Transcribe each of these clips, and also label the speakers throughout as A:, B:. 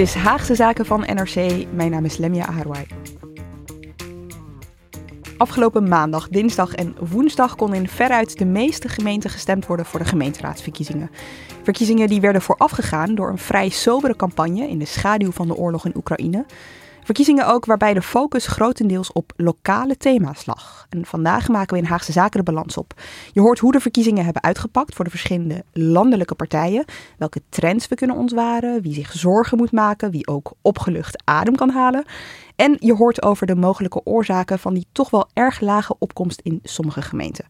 A: Is Haagse Zaken van NRC. Mijn naam is Lemia Aharwai. Afgelopen maandag, dinsdag en woensdag kon in veruit de meeste gemeenten gestemd worden voor de gemeenteraadsverkiezingen. Verkiezingen die werden voorafgegaan door een vrij sobere campagne in de schaduw van de oorlog in Oekraïne. Verkiezingen ook waarbij de focus grotendeels op lokale thema's lag. En vandaag maken we in Haagse Zaken de balans op. Je hoort hoe de verkiezingen hebben uitgepakt voor de verschillende landelijke partijen. Welke trends we kunnen ontwaren, wie zich zorgen moet maken, wie ook opgelucht adem kan halen. En je hoort over de mogelijke oorzaken van die toch wel erg lage opkomst in sommige gemeenten.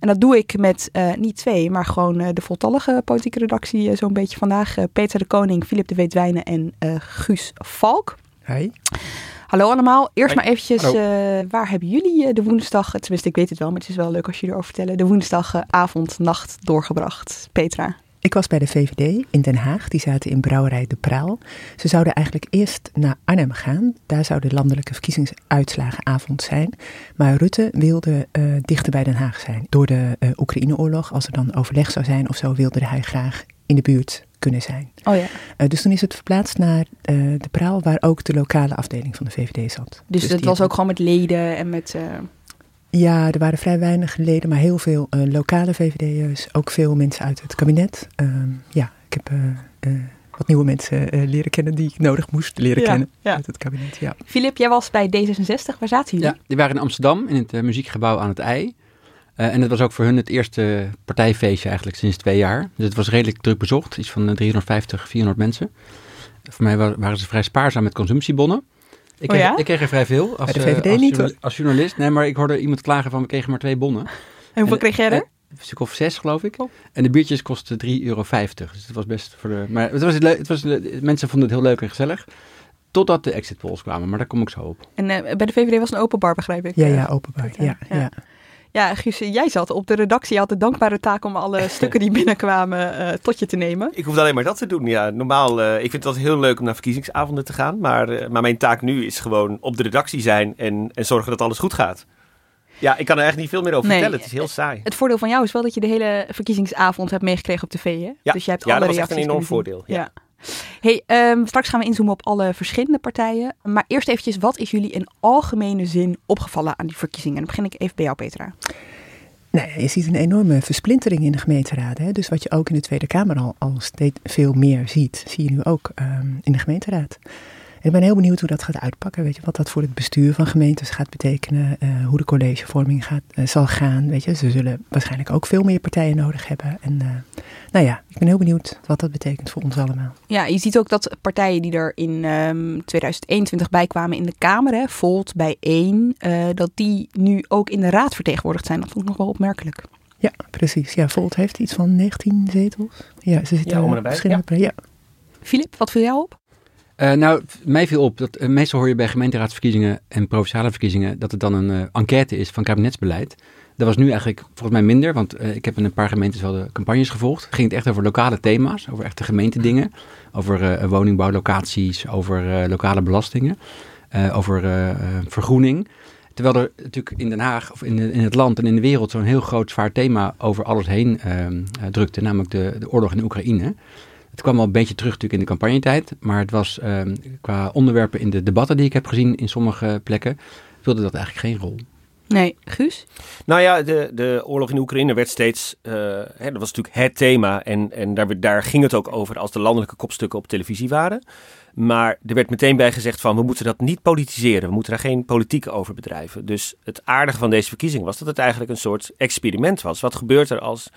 A: En dat doe ik met uh, niet twee, maar gewoon uh, de voltallige politieke redactie uh, zo'n beetje vandaag. Peter de Koning, Filip de Weetwijnen en Guus Valk.
B: Hi.
A: Hallo allemaal. Eerst maar eventjes, uh, waar hebben jullie de woensdag, tenminste ik weet het wel, maar het is wel leuk als jullie erover vertellen, de woensdagavond, nacht doorgebracht? Petra.
B: Ik was bij de VVD in Den Haag. Die zaten in Brouwerij De Praal. Ze zouden eigenlijk eerst naar Arnhem gaan. Daar zou de landelijke verkiezingsuitslagenavond zijn. Maar Rutte wilde uh, dichter bij Den Haag zijn. Door de uh, Oekraïne-oorlog, als er dan overleg zou zijn of zo, wilde hij graag in de buurt kunnen zijn.
A: Oh ja.
B: Uh, dus toen is het verplaatst naar uh, de Praal, waar ook de lokale afdeling van de VVD zat.
A: Dus, dus het was ook gewoon met leden en met... Uh...
B: Ja, er waren vrij weinig leden, maar heel veel lokale VVD'ers. Ook veel mensen uit het kabinet. Ehm, ja, ik heb wat nieuwe mensen leren kennen die ik nodig moest leren
A: ja,
B: kennen
A: ja.
B: uit het kabinet. Ja.
A: Filip, jij was bij D66. Waar zaten jullie?
C: Ja, die waren in Amsterdam, in het muziekgebouw aan het IJ. Uh, en het was ook voor hun het eerste partijfeestje eigenlijk sinds twee jaar. Dus het was redelijk druk bezocht, iets van 350, 400 mensen. Voor mij waren ze vrij spaarzaam met consumptiebonnen. Ik kreeg,
A: oh ja?
C: ik kreeg er vrij veel. Als,
B: Bij de VVD
C: uh, als,
B: niet
C: als journalist. Nee, maar ik hoorde iemand klagen van we kregen maar twee bonnen.
A: En hoeveel kreeg jij er?
C: Een stuk of zes, geloof ik. Oh. En de biertjes kostten 3,50 euro. Dus het was best voor de... Maar het was, het was, mensen vonden het heel leuk en gezellig. Totdat de exit polls kwamen, maar daar kom ik zo op.
A: En uh, bij de VVD was een open bar, begrijp ik?
B: Ja, ja, open bar. Ja, ja. ja.
A: Ja, Guus, jij zat op de redactie. Je had de dankbare taak om alle stukken die binnenkwamen uh, tot je te nemen.
D: Ik hoefde alleen maar dat te doen. Ja, normaal, uh, ik vind het heel leuk om naar verkiezingsavonden te gaan. Maar, uh, maar mijn taak nu is gewoon op de redactie zijn en, en zorgen dat alles goed gaat. Ja, ik kan er echt niet veel meer over
A: nee,
D: vertellen. Het is heel saai.
A: Het voordeel van jou is wel dat je de hele verkiezingsavond hebt meegekregen op tv. Hè?
D: Ja,
A: dus je hebt
D: ja
A: alle
D: dat was
A: reacties
D: echt een enorm voordeel. Ja.
A: ja. Hey, um, straks gaan we inzoomen op alle verschillende partijen. Maar eerst eventjes, wat is jullie in algemene zin opgevallen aan die verkiezingen? Dan begin ik even bij jou, Petra.
B: Nou je ziet een enorme versplintering in de gemeenteraden. Hè? Dus wat je ook in de Tweede Kamer al, steeds veel meer ziet, zie je nu ook um, in de gemeenteraad. Ik ben heel benieuwd hoe dat gaat uitpakken. Weet je, wat dat voor het bestuur van gemeentes gaat betekenen. Uh, hoe de collegevorming gaat, uh, zal gaan. Weet je, ze zullen waarschijnlijk ook veel meer partijen nodig hebben. En uh, nou ja, ik ben heel benieuwd wat dat betekent voor ons allemaal.
A: Ja, je ziet ook dat partijen die er in um, 2021 bij kwamen in de Kamer, hè, Volt bij één, dat die nu ook in de raad vertegenwoordigd zijn. Dat vond ik nog wel opmerkelijk.
B: Ja, precies. Ja, Volt heeft iets van 19 zetels. Ja, ze zitten
D: ja, om en bij.
B: verschillende ja. ja.
A: Filip, wat viel jou op?
C: Uh, nou, mij viel op dat uh, meestal hoor je bij gemeenteraadsverkiezingen en provinciale verkiezingen dat het dan een uh, enquête is van kabinetsbeleid. Dat was nu eigenlijk volgens mij minder, want ik heb in een paar gemeentes wel de campagnes gevolgd. Het ging echt over lokale thema's, over echte gemeentedingen, over woningbouwlocaties, over lokale belastingen, over vergroening. Terwijl er natuurlijk in Den Haag of in, in het land en in de wereld zo'n heel groot zwaar thema over alles heen drukte, namelijk de, de oorlog in Oekraïne. Het kwam wel een beetje terug natuurlijk in de campagnetijd, maar het was um, qua onderwerpen in de debatten die ik heb gezien in sommige plekken, speelde dat eigenlijk geen rol.
A: Nee, Guus?
D: Nou ja, de, de oorlog in Oekraïne werd steeds, uh, hè, dat was natuurlijk het thema en, en daar, daar ging het ook over als de landelijke kopstukken op televisie waren. Maar er werd meteen bij gezegd van we moeten dat niet politiseren, we moeten daar geen politiek over bedrijven. Dus het aardige van deze verkiezing was dat het eigenlijk een soort experiment was. Wat gebeurt er als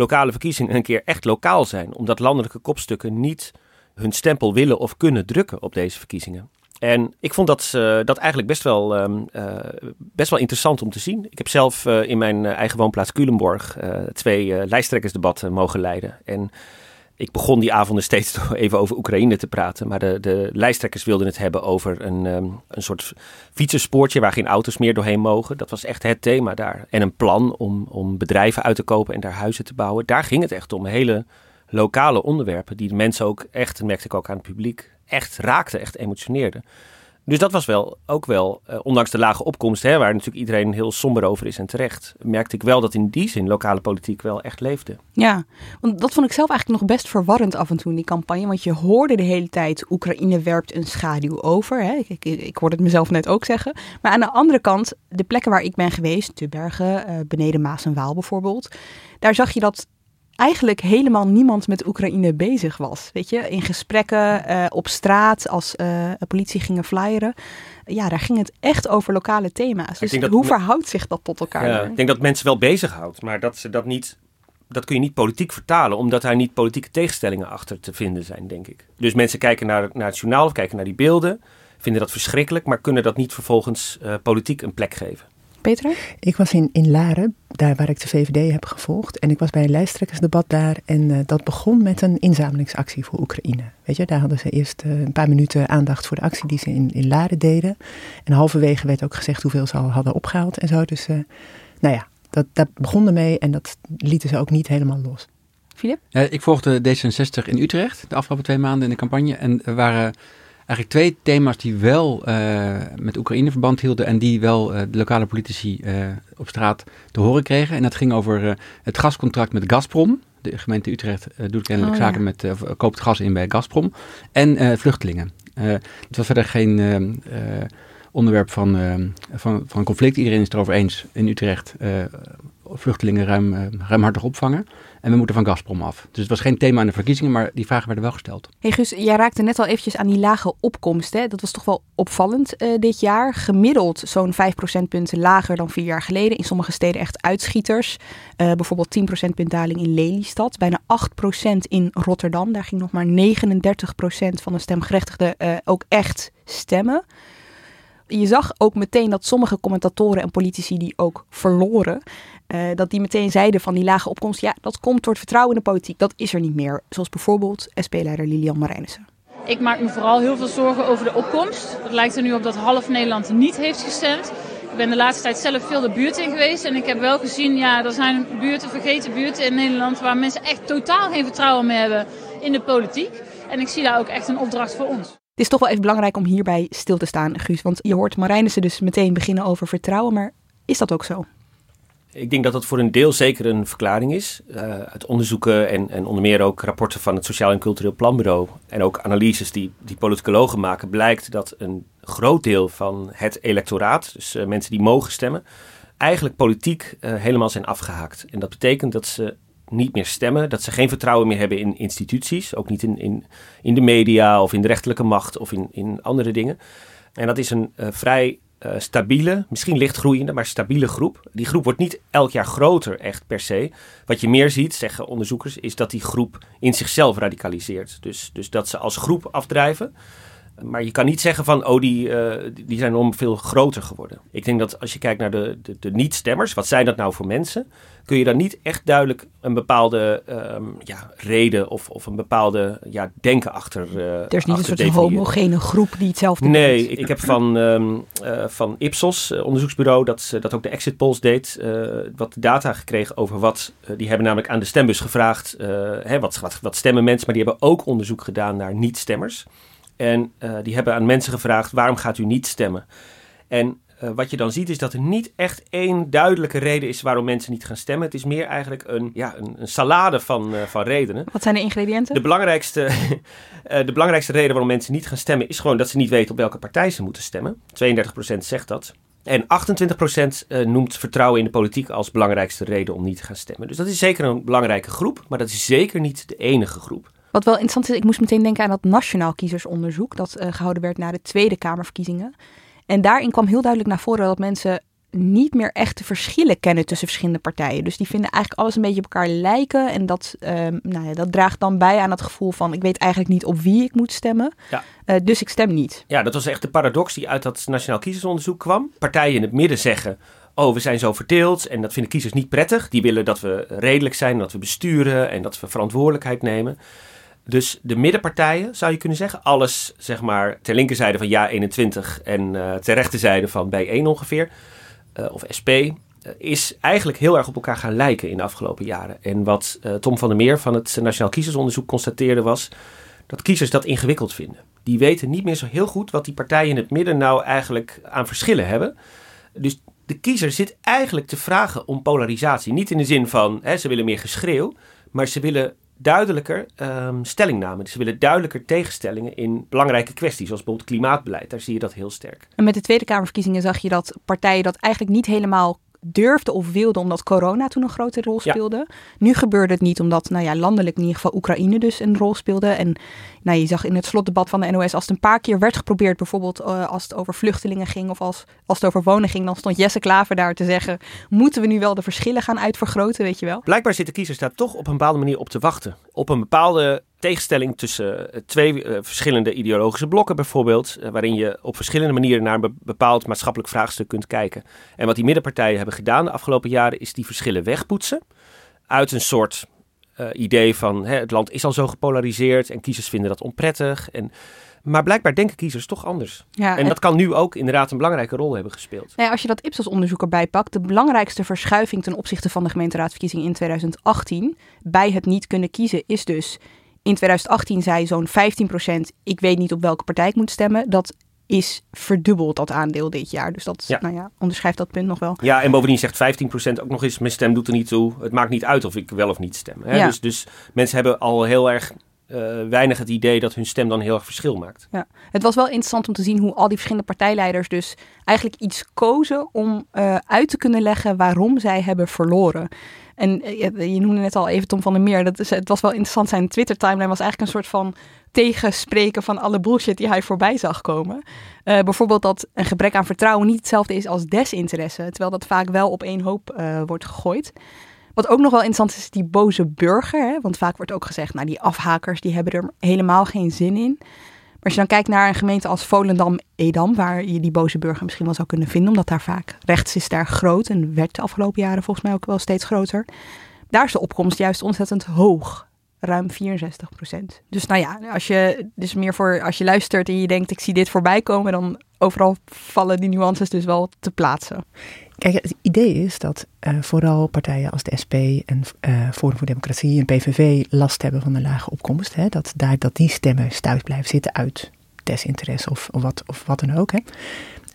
D: lokale verkiezingen een keer echt lokaal zijn. Omdat landelijke kopstukken niet hun stempel willen of kunnen drukken op deze verkiezingen. En ik vond dat, uh, dat eigenlijk best wel, um, uh, best wel interessant om te zien. Ik heb zelf uh, in mijn eigen woonplaats Culemborg twee lijsttrekkersdebatten mogen leiden. En ik begon die avonden steeds even over Oekraïne te praten. Maar de, de lijsttrekkers wilden het hebben over een, um, een soort fietsenspoortje waar geen auto's meer doorheen mogen. Dat was echt het thema daar. En een plan om, om bedrijven uit te kopen en daar huizen te bouwen. Daar ging het echt om. Hele lokale onderwerpen die de mensen ook echt, dat merkte ik ook aan het publiek, echt raakten, echt emotioneerden. Dus dat was wel ook wel, uh, ondanks de lage opkomst, hè, waar natuurlijk iedereen heel somber over is en terecht, merkte ik wel dat in die zin lokale politiek wel echt leefde.
A: Ja, want dat vond ik zelf eigenlijk nog best verwarrend af en toe in die campagne. Want je hoorde de hele tijd, Oekraïne werpt een schaduw over. Hè. Ik, ik, hoorde het mezelf net ook zeggen. Maar aan de andere kant, de plekken waar ik ben geweest, Tubergen, uh, beneden Maas en Waal bijvoorbeeld, daar zag je dat eigenlijk helemaal niemand met Oekraïne bezig was. Weet je, in gesprekken uh, op straat, als uh, politie gingen flyeren. Ja, daar ging het echt over lokale thema's. Dus hoe verhoudt zich dat tot elkaar?
D: Ja, ik denk dat mensen wel bezighoudt, maar dat ze dat niet. Dat kun je niet politiek vertalen, omdat daar niet politieke tegenstellingen achter te vinden zijn, denk ik. Dus mensen kijken naar, naar het journaal of kijken naar die beelden, vinden dat verschrikkelijk, maar kunnen dat niet vervolgens uh, politiek een plek geven.
A: Petra?
B: Ik was in, in Laren, daar waar ik de VVD heb gevolgd. En ik was bij een lijsttrekkersdebat daar. En uh, dat begon met een inzamelingsactie voor Oekraïne. Weet je, daar hadden ze eerst uh, een paar minuten aandacht voor de actie die ze in, in Laren deden. En halverwege werd ook gezegd hoeveel ze al hadden opgehaald en zo. Dus uh, nou ja, dat, dat begon ermee en dat lieten ze ook niet helemaal los.
A: Filip?
C: ik volgde D66 in Utrecht de afgelopen twee maanden in de campagne. En er waren eigenlijk twee thema's die wel uh, met Oekraïne verband hielden en die wel uh, de lokale politici uh, op straat te horen kregen. En dat ging over het gascontract met Gazprom. De gemeente Utrecht doet kennelijk oh, zaken ja. met, koopt gas in bij Gazprom. En vluchtelingen. het was verder geen onderwerp van, van, van conflict. Iedereen is het erover eens in Utrecht vluchtelingen ruim, ruimhartig opvangen. En we moeten van Gazprom af. Dus het was geen thema in de verkiezingen, maar die vragen werden wel gesteld.
A: Hey Gus, jij raakte net al eventjes aan die lage opkomst. Hè? Dat was toch wel opvallend uh, dit jaar. Gemiddeld zo'n 5 procentpunten lager dan vier jaar geleden. In sommige steden echt uitschieters. Uh, bijvoorbeeld 10 procentpunt daling in Lelystad. Bijna 8 procent in Rotterdam. Daar ging nog maar 39 procent van de stemgerechtigden uh, ook echt stemmen je zag ook meteen dat sommige commentatoren en politici die ook verloren, uh, dat die meteen zeiden van die lage opkomst, ja, dat komt door het vertrouwen in de politiek. Dat is er niet meer. Zoals bijvoorbeeld SP-leider Lilian Marijnissen.
E: Ik maak me vooral heel veel zorgen over de opkomst. Het lijkt er nu op dat half Nederland niet heeft gestemd. Ik ben de laatste tijd zelf veel de buurt in geweest. En ik heb wel gezien, ja, er zijn buurten, vergeten buurten in Nederland... waar mensen echt totaal geen vertrouwen meer hebben in de politiek. En ik zie daar ook echt een opdracht voor ons.
A: Is toch wel even belangrijk om hierbij stil te staan, Guus. Want je hoort Marijnissen dus meteen beginnen over vertrouwen. Maar is dat ook zo?
D: Ik denk dat dat voor een deel zeker een verklaring is. Uh, uit onderzoeken en, en onder meer ook rapporten van het Sociaal en Cultureel Planbureau en ook analyses die, die politicologen maken, blijkt dat een groot deel van het electoraat, dus uh, mensen die mogen stemmen, eigenlijk politiek uh, helemaal zijn afgehaakt. En dat betekent dat ze niet meer stemmen, dat ze geen vertrouwen meer hebben in instituties, ook niet in, in, in de media of in de rechterlijke macht of in, in andere dingen. En dat is een vrij uh, stabiele, misschien licht groeiende, maar stabiele groep. Die groep wordt niet elk jaar groter, echt per se. Wat je meer ziet, zeggen onderzoekers, is dat die groep in zichzelf radicaliseert. Dus, dus dat ze als groep afdrijven. Maar je kan niet zeggen van, oh, die, uh, die zijn om veel groter geworden. Ik denk dat als je kijkt naar de, de niet-stemmers, wat zijn dat nou voor mensen? Kun je dan niet echt duidelijk een bepaalde um, ja, reden of, of een bepaalde ja, denken achter. Uh,
A: er is niet een soort homogene groep die hetzelfde
D: doet. Nee, ik heb van, um, uh, van Ipsos, uh, onderzoeksbureau, dat, dat ook de exit polls deed, wat data gekregen over wat. die hebben namelijk aan de stembus gevraagd, hè, wat, wat, wat stemmen mensen, maar die hebben ook onderzoek gedaan naar niet-stemmers. En die hebben aan mensen gevraagd, waarom gaat u niet stemmen? En uh, wat je dan ziet is dat er niet echt één duidelijke reden is waarom mensen niet gaan stemmen. Het is meer eigenlijk een, ja, een, een salade van, uh, van redenen.
A: Wat zijn de ingrediënten?
D: De belangrijkste, uh, de belangrijkste reden waarom mensen niet gaan stemmen is gewoon dat ze niet weten op welke partij ze moeten stemmen. 32% zegt dat. En 28% noemt vertrouwen in de politiek als belangrijkste reden om niet te gaan stemmen. Dus dat is zeker een belangrijke groep, maar dat is zeker niet de enige groep.
A: Wat wel interessant is, ik moest meteen denken aan dat nationaal kiezersonderzoek dat gehouden werd na de Tweede Kamerverkiezingen. En daarin kwam heel duidelijk naar voren dat mensen niet meer echt de verschillen kennen tussen verschillende partijen. Dus die vinden eigenlijk alles een beetje op elkaar lijken. En dat, ehm, nou ja, dat draagt dan bij aan het gevoel van ik weet eigenlijk niet op wie ik moet stemmen.
D: Ja.
A: Eh, dus ik stem niet.
D: Ja, dat was echt de paradox die uit dat Nationaal Kiezersonderzoek kwam. Partijen in het midden zeggen, oh we zijn zo verdeeld en dat vinden kiezers niet prettig. Die willen dat we redelijk zijn, dat we besturen en dat we verantwoordelijkheid nemen. Dus de middenpartijen, zou je kunnen zeggen, alles zeg maar ter linkerzijde van Ja 21 en uh, ter rechterzijde van B1 ongeveer, uh, of SP, uh, is eigenlijk heel erg op elkaar gaan lijken in de afgelopen jaren. En wat Tom van der Meer van het Nationaal Kiezersonderzoek constateerde was dat kiezers dat ingewikkeld vinden. Die weten niet meer zo heel goed wat die partijen in het midden nou eigenlijk aan verschillen hebben. Dus de kiezer zit eigenlijk te vragen om polarisatie. Niet in de zin van hè, ze willen meer geschreeuw, maar ze willen duidelijker um, stellingnamen. Dus ze willen duidelijker tegenstellingen in belangrijke kwesties, zoals bijvoorbeeld klimaatbeleid. Daar zie je dat heel sterk.
A: En met de Tweede Kamerverkiezingen zag je dat partijen dat eigenlijk niet helemaal durfden of wilden omdat corona toen een grote rol speelde. Ja. Nu gebeurde het niet omdat, nou ja, landelijk in ieder geval Oekraïne dus een rol speelde. En nou, je zag in het slotdebat van de NOS als het een paar keer werd geprobeerd, bijvoorbeeld uh, als het over vluchtelingen ging of als, als het over wonen ging, dan stond Jesse Klaver daar te zeggen, moeten we nu wel de verschillen gaan uitvergroten, weet je wel?
D: Blijkbaar zitten kiezers daar toch op een bepaalde manier op te wachten. Op een bepaalde tegenstelling tussen twee uh, verschillende ideologische blokken bijvoorbeeld, uh, waarin je op verschillende manieren naar een bepaald maatschappelijk vraagstuk kunt kijken. En wat die middenpartijen hebben gedaan de afgelopen jaren is die verschillen wegpoetsen uit een soort uh, idee van hè, het land is al zo gepolariseerd en kiezers vinden dat onprettig. En, maar blijkbaar denken kiezers toch anders.
A: Ja,
D: en dat kan nu ook inderdaad een belangrijke rol hebben gespeeld.
A: Nou ja, als je dat Ipsos-onderzoek erbij pakt, de belangrijkste verschuiving ten opzichte van de gemeenteraadsverkiezingen in 2018 bij het niet kunnen kiezen is dus in 2018 zei zo'n 15% ik weet niet op welke partij ik moet stemmen. Dat is verdubbeld dat aandeel dit jaar. Dus dat
D: Ja.
A: nou ja, onderschrijft dat punt nog wel.
D: Ja, en bovendien zegt 15% ook nog eens: mijn stem doet er niet toe. Het maakt niet uit of ik wel of niet stem. Hè?
A: Ja.
D: Dus, dus mensen hebben al heel erg eh, weinig het idee dat hun stem dan heel erg verschil maakt.
A: Ja. Het was wel interessant om te zien hoe al die verschillende partijleiders dus eigenlijk iets kozen om eh, uit te kunnen leggen waarom zij hebben verloren. En eh, je, noemde net al even Tom van der Meer. Dat is, het was wel interessant. Zijn Twitter-timeline was eigenlijk een soort van tegenspreken van alle bullshit die hij voorbij zag komen. Eh, bijvoorbeeld dat een gebrek aan vertrouwen niet hetzelfde is als desinteresse. Terwijl dat vaak wel op één hoop eh, wordt gegooid. Wat ook nog wel interessant is, is die boze burger. Hè? Want vaak wordt ook gezegd, nou die afhakers die hebben er helemaal geen zin in. Maar als je dan kijkt naar een gemeente als Volendam-Edam, waar je die boze burger misschien wel zou kunnen vinden, omdat daar vaak rechts is daar groot en werd de afgelopen jaren volgens mij ook wel steeds groter. Daar is de opkomst juist ontzettend hoog. Ruim 64 procent. Dus nou ja, als je, dus meer voor, als je luistert en je denkt ik zie dit voorbij komen, dan overal vallen die nuances dus wel te plaatsen.
B: Kijk, het idee is dat uh, vooral partijen als de SP en uh, Forum voor Democratie en PVV last hebben van een lage opkomst. Hè? Dat, daar, dat die stemmen thuis blijven zitten uit desinteresse of, of, wat, of wat dan ook. Hè?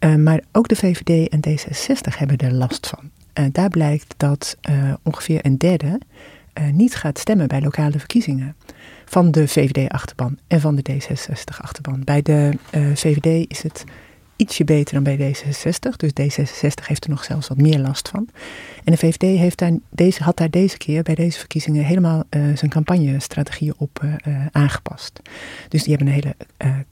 B: Uh, maar ook de VVD en D66 hebben er last van. daar blijkt dat ongeveer een derde niet gaat stemmen bij lokale verkiezingen. Van de VVD-achterban en van de D66-achterban. Bij de VVD is het ietsje beter dan bij D66. Dus D66 heeft er nog zelfs wat meer last van. En de VVD heeft daar deze, had daar deze keer bij deze verkiezingen helemaal uh, zijn campagnestrategie op uh, aangepast. Dus die hebben een hele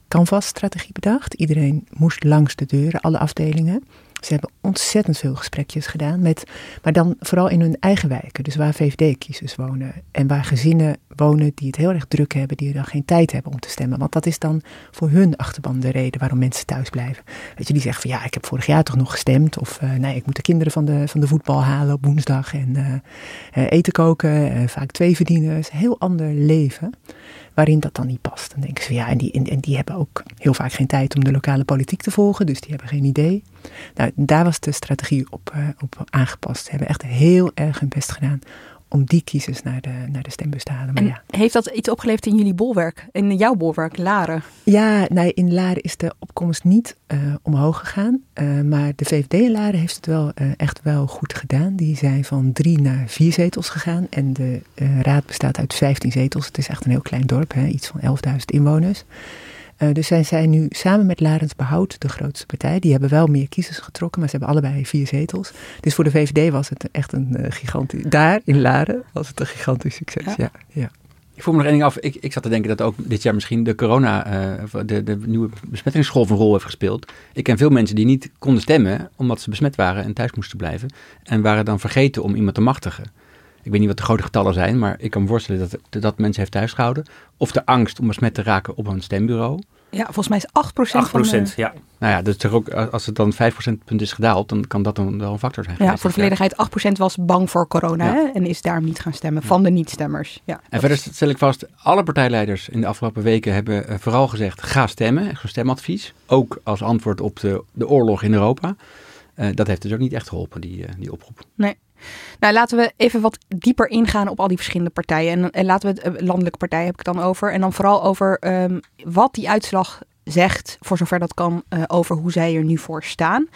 B: canvas-strategie bedacht. Iedereen moest langs de deuren, alle afdelingen. Ze hebben ontzettend veel gesprekjes gedaan, met, maar dan vooral in hun eigen wijken. Dus waar VVD-kiezers wonen en waar gezinnen wonen die het heel erg druk hebben, die dan geen tijd hebben om te stemmen. Want dat is dan voor hun achterban de reden waarom mensen thuis blijven. Weet je, die zeggen van ja, ik heb vorig jaar toch nog gestemd. Of uh, nee, ik moet de kinderen van de, van de voetbal halen op woensdag en uh, eten koken. vaak twee verdienen. Het is een heel ander leven waarin dat dan niet past. Dan denken ze ja, en die, en, die hebben ook heel vaak geen tijd om de lokale politiek te volgen, dus die hebben geen idee. Nou, daar was de strategie op, uh, op aangepast. Ze hebben echt heel erg hun best gedaan om die kiezers naar de, naar de stembus te halen. Maar
A: en
B: ja.
A: heeft dat iets opgeleverd in jullie bolwerk, in jouw bolwerk, Laren?
B: Ja, nee, in Laren is de opkomst niet uh, omhoog gegaan. Uh, maar de VVD in Laren heeft het wel uh, echt wel goed gedaan. Die zijn van drie naar vier zetels gegaan. En de raad bestaat uit 15 zetels. Het is echt een heel klein dorp, hè, iets van 11.000 inwoners. Uh, dus zij zijn nu samen met Larens Behoud de grootste partij. Die hebben wel meer kiezers getrokken, maar ze hebben allebei vier zetels. Dus voor de VVD was het echt een uh, gigantisch... Daar, in Laren, was het een gigantisch succes, ja. ja, ja.
C: Ik voel me nog één ding af. Ik, ik zat te denken dat ook dit jaar misschien de corona, uh, de, de nieuwe besmettingsgolf een rol heeft gespeeld. Ik ken veel mensen die niet konden stemmen omdat ze besmet waren en thuis moesten blijven. En waren dan vergeten om iemand te machtigen. Ik weet niet wat de grote getallen zijn, maar ik kan me voorstellen dat, dat mensen heeft thuisgehouden. Of de angst om besmet te raken op een stembureau.
A: Ja, volgens mij is 8%, 8% van de...
D: ja.
C: Nou ja, dus ook, als het dan 5% punt is gedaald, dan kan dat dan wel een factor zijn.
A: Ja, voor de volledigheid 8% was bang voor corona hè, en is daarom niet gaan stemmen van de niet-stemmers. Ja,
C: en verder stel ik vast, alle partijleiders in de afgelopen weken hebben eh, vooral gezegd, ga stemmen, echt zo'n stemadvies. Ook als antwoord op de, de oorlog in Europa. Uh, dat heeft dus ook niet echt geholpen, die, uh, die oproep.
A: Nee. Nou, laten we even wat dieper ingaan op al die verschillende partijen. En, en laten we het landelijke partijen heb ik dan over. En dan vooral over um, wat die uitslag zegt, voor zover dat kan, uh, over hoe zij er nu voor staan.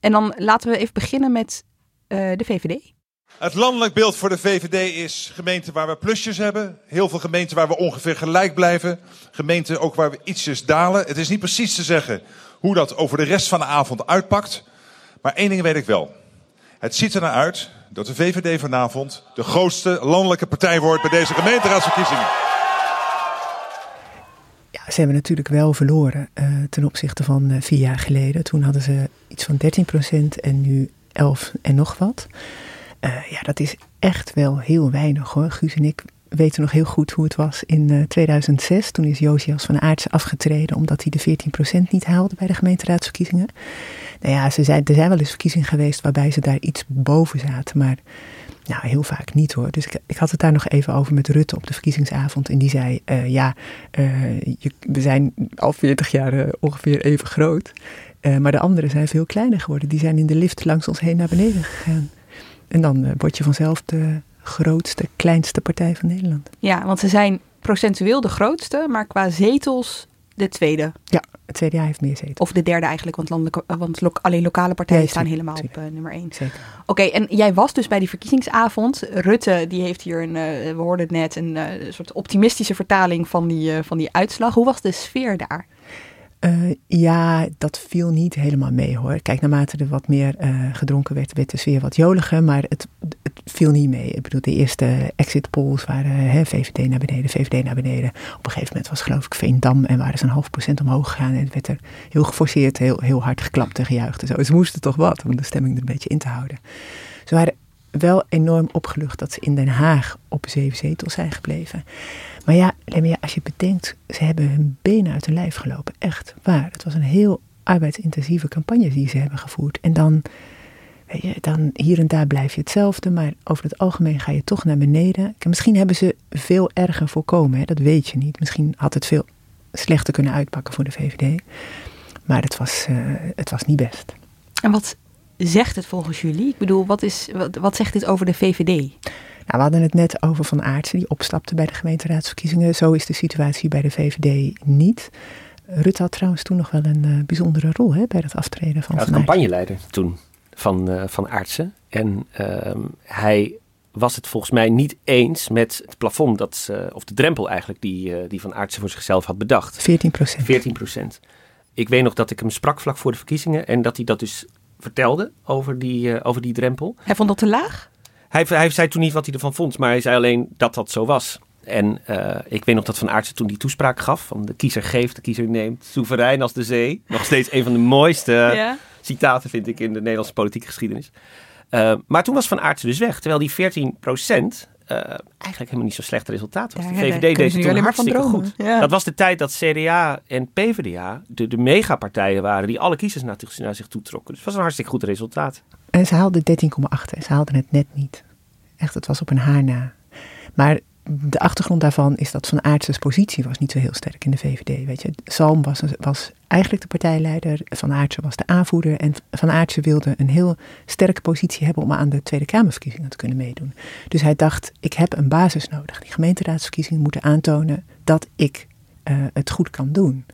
A: En dan laten we even beginnen met uh, de VVD.
F: Het landelijk beeld voor de VVD is gemeenten waar we plusjes hebben. Heel veel gemeenten waar we ongeveer gelijk blijven. Gemeenten ook waar we ietsjes dalen. Het is niet precies te zeggen hoe dat over de rest van de avond uitpakt. Maar één ding weet ik wel. Het ziet er naar uit dat de VVD vanavond de grootste landelijke partij wordt bij deze gemeenteraadsverkiezingen.
B: Ja, ze hebben natuurlijk wel verloren uh, ten opzichte van uh, vier jaar geleden. Toen hadden ze iets van 13% en nu 11 en nog wat. Uh, ja, dat is echt wel heel weinig hoor. Guus en ik weten nog heel goed hoe het was in 2006. Toen is Josias van Aartsen afgetreden omdat hij de 14% niet haalde bij de gemeenteraadsverkiezingen. Nou ja, ze zijn, er zijn wel eens verkiezingen geweest waarbij ze daar iets boven zaten, maar nou, heel vaak niet hoor. Dus ik, ik had het daar nog even over met Rutte op de verkiezingsavond. En die zei, uh, ja, uh, je, we zijn al 40 jaar ongeveer even groot. maar de anderen zijn veel kleiner geworden. Die zijn in de lift langs ons heen naar beneden gegaan. En dan word je vanzelf de grootste, kleinste partij van Nederland.
A: Ja, want ze zijn procentueel de grootste, maar qua zetels de tweede.
B: Ja, het CDA heeft meer zetels.
A: Of de derde eigenlijk, want, landelijke, want lo alleen lokale partijen ja, staan helemaal op uh, nummer één. Zeker. Oké, okay, en jij was dus bij die verkiezingsavond. Rutte, die heeft hier, een, uh, we hoorden het net, een uh, soort optimistische vertaling van die, van die uitslag. Hoe was de sfeer daar?
B: Uh, ja, dat viel niet helemaal mee hoor. Kijk, naarmate er wat meer uh, gedronken werd, werd de sfeer wat joliger, maar het, het, viel niet mee. Ik bedoel, de eerste exit polls waren hè, VVD naar beneden, VVD naar beneden. Op een gegeven moment was geloof ik Veendam en waren ze een half procent omhoog gegaan. En het werd er heel geforceerd, heel, heel hard geklapt en gejuicht en zo. Ze moesten toch wat om de stemming er een beetje in te houden. Ze waren wel enorm opgelucht dat ze in Den Haag op zeven zetels zijn gebleven. Maar ja, als je bedenkt, ze hebben hun benen uit hun lijf gelopen. Echt waar. Het was een heel arbeidsintensieve campagne die ze hebben gevoerd. En dan, weet je, dan hier en daar blijf je hetzelfde, maar over het algemeen ga je toch naar beneden. Misschien hebben ze veel erger voorkomen, hè? dat weet je niet. Misschien had het veel slechter kunnen uitpakken voor de VVD. Maar het was, uh, het was niet best.
A: En wat zegt het volgens jullie? Ik bedoel, wat, is, wat, wat zegt dit over de VVD?
B: Nou, we hadden het net over Van Aartsen, die opstapte bij de gemeenteraadsverkiezingen. Zo is de situatie bij de VVD niet. Rutte had trouwens toen nog wel een uh, bijzondere rol hè, bij het aftreden van
D: ja,
B: Van
D: campagneleider toen van, uh, van Aartsen. En uh, hij was het volgens mij niet eens met het plafond, dat, of de drempel eigenlijk, die, die Van Aartsen voor zichzelf had bedacht.
B: 14 procent.
D: 14 procent. Ik weet nog dat ik hem sprak vlak voor de verkiezingen en dat hij dat dus vertelde over die, over die drempel.
A: Hij vond dat te laag?
D: Hij, hij zei toen niet wat hij ervan vond, maar hij zei alleen dat dat zo was. En uh, ik weet nog dat Van Aartsen toen die toespraak gaf van de kiezer geeft, de kiezer neemt, soeverein als de zee. Nog steeds een van de mooiste ja. citaten vind ik in de Nederlandse politieke geschiedenis. Uh, maar toen was Van Aartsen dus weg, terwijl die 14 procent uh, eigenlijk helemaal niet zo slecht resultaat was.
A: Ja,
D: de VVD deed het toen hartstikke goed.
A: Ja.
D: Dat was de tijd dat CDA en PvdA de, de megapartijen waren die alle kiezers naar, naar zich toe trokken. Dus het was een hartstikke goed resultaat.
B: En ze haalden 13,8 ze haalden het net niet. Echt, het was op een haar na. Maar de achtergrond daarvan is dat Van Aartsen's positie was niet zo heel sterk in de VVD. Weet je. Salm was, was eigenlijk de partijleider, Van Aartsen was de aanvoerder. En Van Aartsen wilde een heel sterke positie hebben om aan de Tweede Kamerverkiezingen te kunnen meedoen. Dus hij dacht, ik heb een basis nodig. Die gemeenteraadsverkiezingen moeten aantonen dat ik uh, het goed kan doen.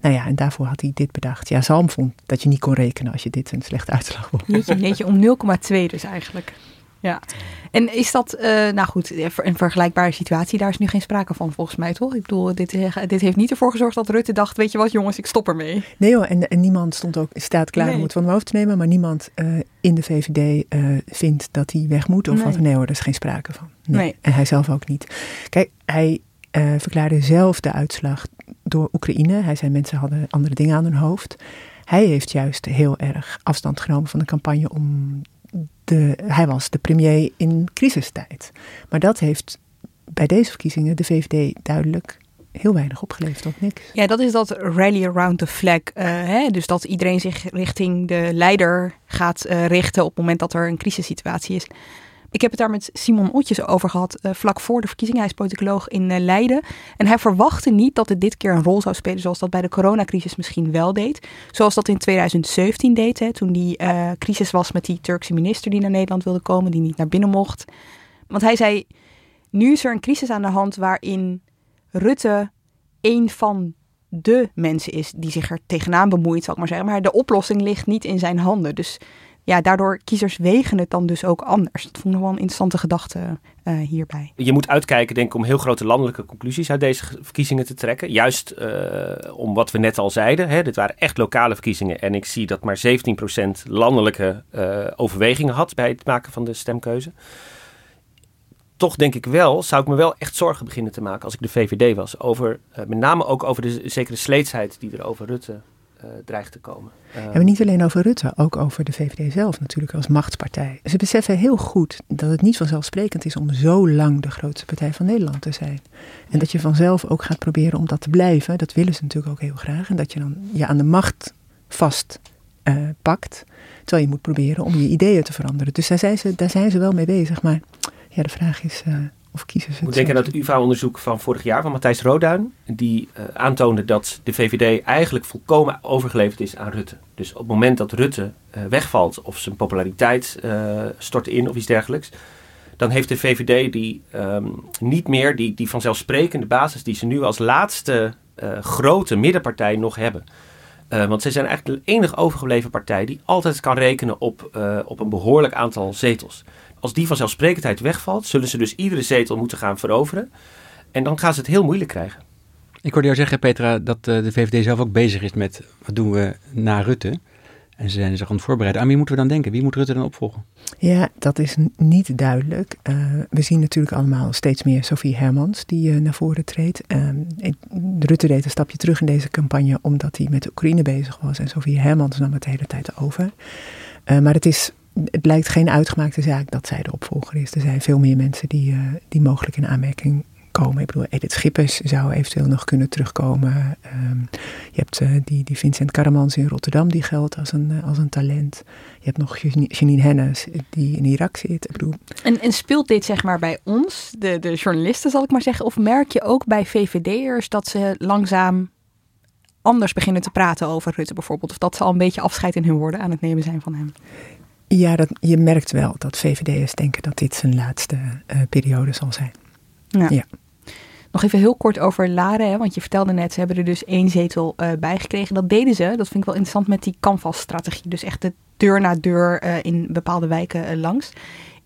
B: Nou ja, en daarvoor had hij dit bedacht. Ja, Salm vond dat je niet kon rekenen als je dit een slechte uitslag vond.
A: Neetje, neetje om 0,2 dus eigenlijk. Ja, en is dat, uh, nou goed, een vergelijkbare situatie, daar is nu geen sprake van volgens mij, toch? Ik bedoel, dit, dit heeft niet ervoor gezorgd dat Rutte dacht, weet je wat jongens, ik stop ermee.
B: Nee hoor, en, en niemand stond ook, staat klaar nee. om het van hem hoofd te nemen, maar niemand uh, in de VVD uh, vindt dat hij weg moet of nee. wat. Nee hoor, daar is geen sprake van. Nee. nee. En hij zelf ook niet. Kijk, hij verklaarde zelf de uitslag door Oekraïne. Hij zei mensen hadden andere dingen aan hun hoofd. Hij heeft juist heel erg afstand genomen van de campagne om de, hij was de premier in crisistijd. Maar dat heeft bij deze verkiezingen de VVD duidelijk heel weinig opgeleverd, tot niks.
A: Ja, dat is dat rally around the flag. Uh, hè? Dus dat iedereen zich richting de leider gaat uh, richten op het moment dat er een crisissituatie is. Ik heb het daar met Simon Otjes over gehad, uh, vlak voor de verkiezingen. Hij is politicoloog in Leiden. En hij verwachtte niet dat het dit keer een rol zou spelen zoals dat bij de coronacrisis misschien wel deed. Zoals dat in 2017 deed, hè, toen die crisis was met die Turkse minister die naar Nederland wilde komen, die niet naar binnen mocht. Want hij zei, nu is er een crisis aan de hand waarin Rutte een van de mensen is die zich er tegenaan bemoeit, zal ik maar zeggen. Maar de oplossing ligt niet in zijn handen. Dus ja, daardoor kiezers wegen het dan dus ook anders. Dat vond ik wel een interessante gedachte uh, hierbij.
D: Je moet uitkijken, denk ik, om heel grote landelijke conclusies uit deze verkiezingen te trekken. Juist uh, om wat we net al zeiden. Hè, dit waren echt lokale verkiezingen. En ik zie dat maar 17% landelijke uh, overwegingen had bij het maken van de stemkeuze toch denk ik wel, zou ik me wel echt zorgen beginnen te maken als ik de VVD was. Over, met name ook over de zekere sleetsheid die er over Rutte uh, dreigt te komen.
B: En niet alleen over Rutte, ook over de VVD zelf natuurlijk als machtspartij. Ze beseffen heel goed dat het niet vanzelfsprekend is om zo lang de grootste partij van Nederland te zijn. En dat je vanzelf ook gaat proberen om dat te blijven. Dat willen ze natuurlijk ook heel graag. En dat je dan je aan de macht vast pakt. Terwijl je moet proberen om je ideeën te veranderen. Dus daar zijn ze, daar zijn ze wel mee bezig. Maar ja, de vraag is uh, of kiezers het.
D: Ik denken aan het UvA-onderzoek van vorig jaar van Matthijs Roduin. Die uh, aantoonde dat de VVD eigenlijk volkomen overgeleverd is aan Rutte. Dus op het moment dat Rutte uh, wegvalt of zijn populariteit stort in of iets dergelijks. Dan heeft de VVD die um, niet meer die, die vanzelfsprekende basis die ze nu als laatste grote middenpartij nog hebben. Want zij zijn eigenlijk de enige overgebleven partij die altijd kan rekenen op, op een behoorlijk aantal zetels. Als die vanzelfsprekendheid wegvalt, zullen ze dus iedere zetel moeten gaan veroveren. En dan gaan ze het heel moeilijk krijgen.
C: Ik hoorde jou zeggen, Petra, dat uh, de VVD zelf ook bezig is met wat doen we na Rutte. En ze zijn zich aan het voorbereiden. Aan wie moeten we dan denken? Wie moet Rutte dan opvolgen?
B: Ja, dat is niet duidelijk. Uh, we zien natuurlijk allemaal steeds meer Sophie Hermans die uh, naar voren treedt. Uh, Rutte deed een stapje terug in deze campagne omdat hij met Oekraïne bezig was. En Sophie Hermans nam het de hele tijd over. maar het is het lijkt geen uitgemaakte zaak dat zij de opvolger is. Er zijn veel meer mensen die, die mogelijk in aanmerking Ik bedoel, Edith Schippers zou eventueel nog kunnen terugkomen. Um, je hebt uh, die, die Vincent Karamans in Rotterdam, die geldt als een, uh, als een talent. Je hebt nog Janine Hennis, die in Irak zit. Ik bedoel...
A: en, en speelt dit zeg maar bij ons, de, de journalisten zal ik maar zeggen, of merk je ook bij VVD'ers dat ze langzaam anders beginnen te praten over Rutte bijvoorbeeld? Of dat ze al een beetje afscheid in hun woorden aan het nemen zijn van hem?
B: Ja, dat, je merkt wel dat VVD'ers denken dat dit zijn laatste uh, periode zal zijn. Ja. ja.
A: Nog even heel kort over Laren, hè, want je vertelde net, ze hebben er dus één zetel uh, bij gekregen. Dat deden ze, dat vind ik wel interessant, met die canvas-strategie. Dus echt de deur na deur uh, in bepaalde wijken langs.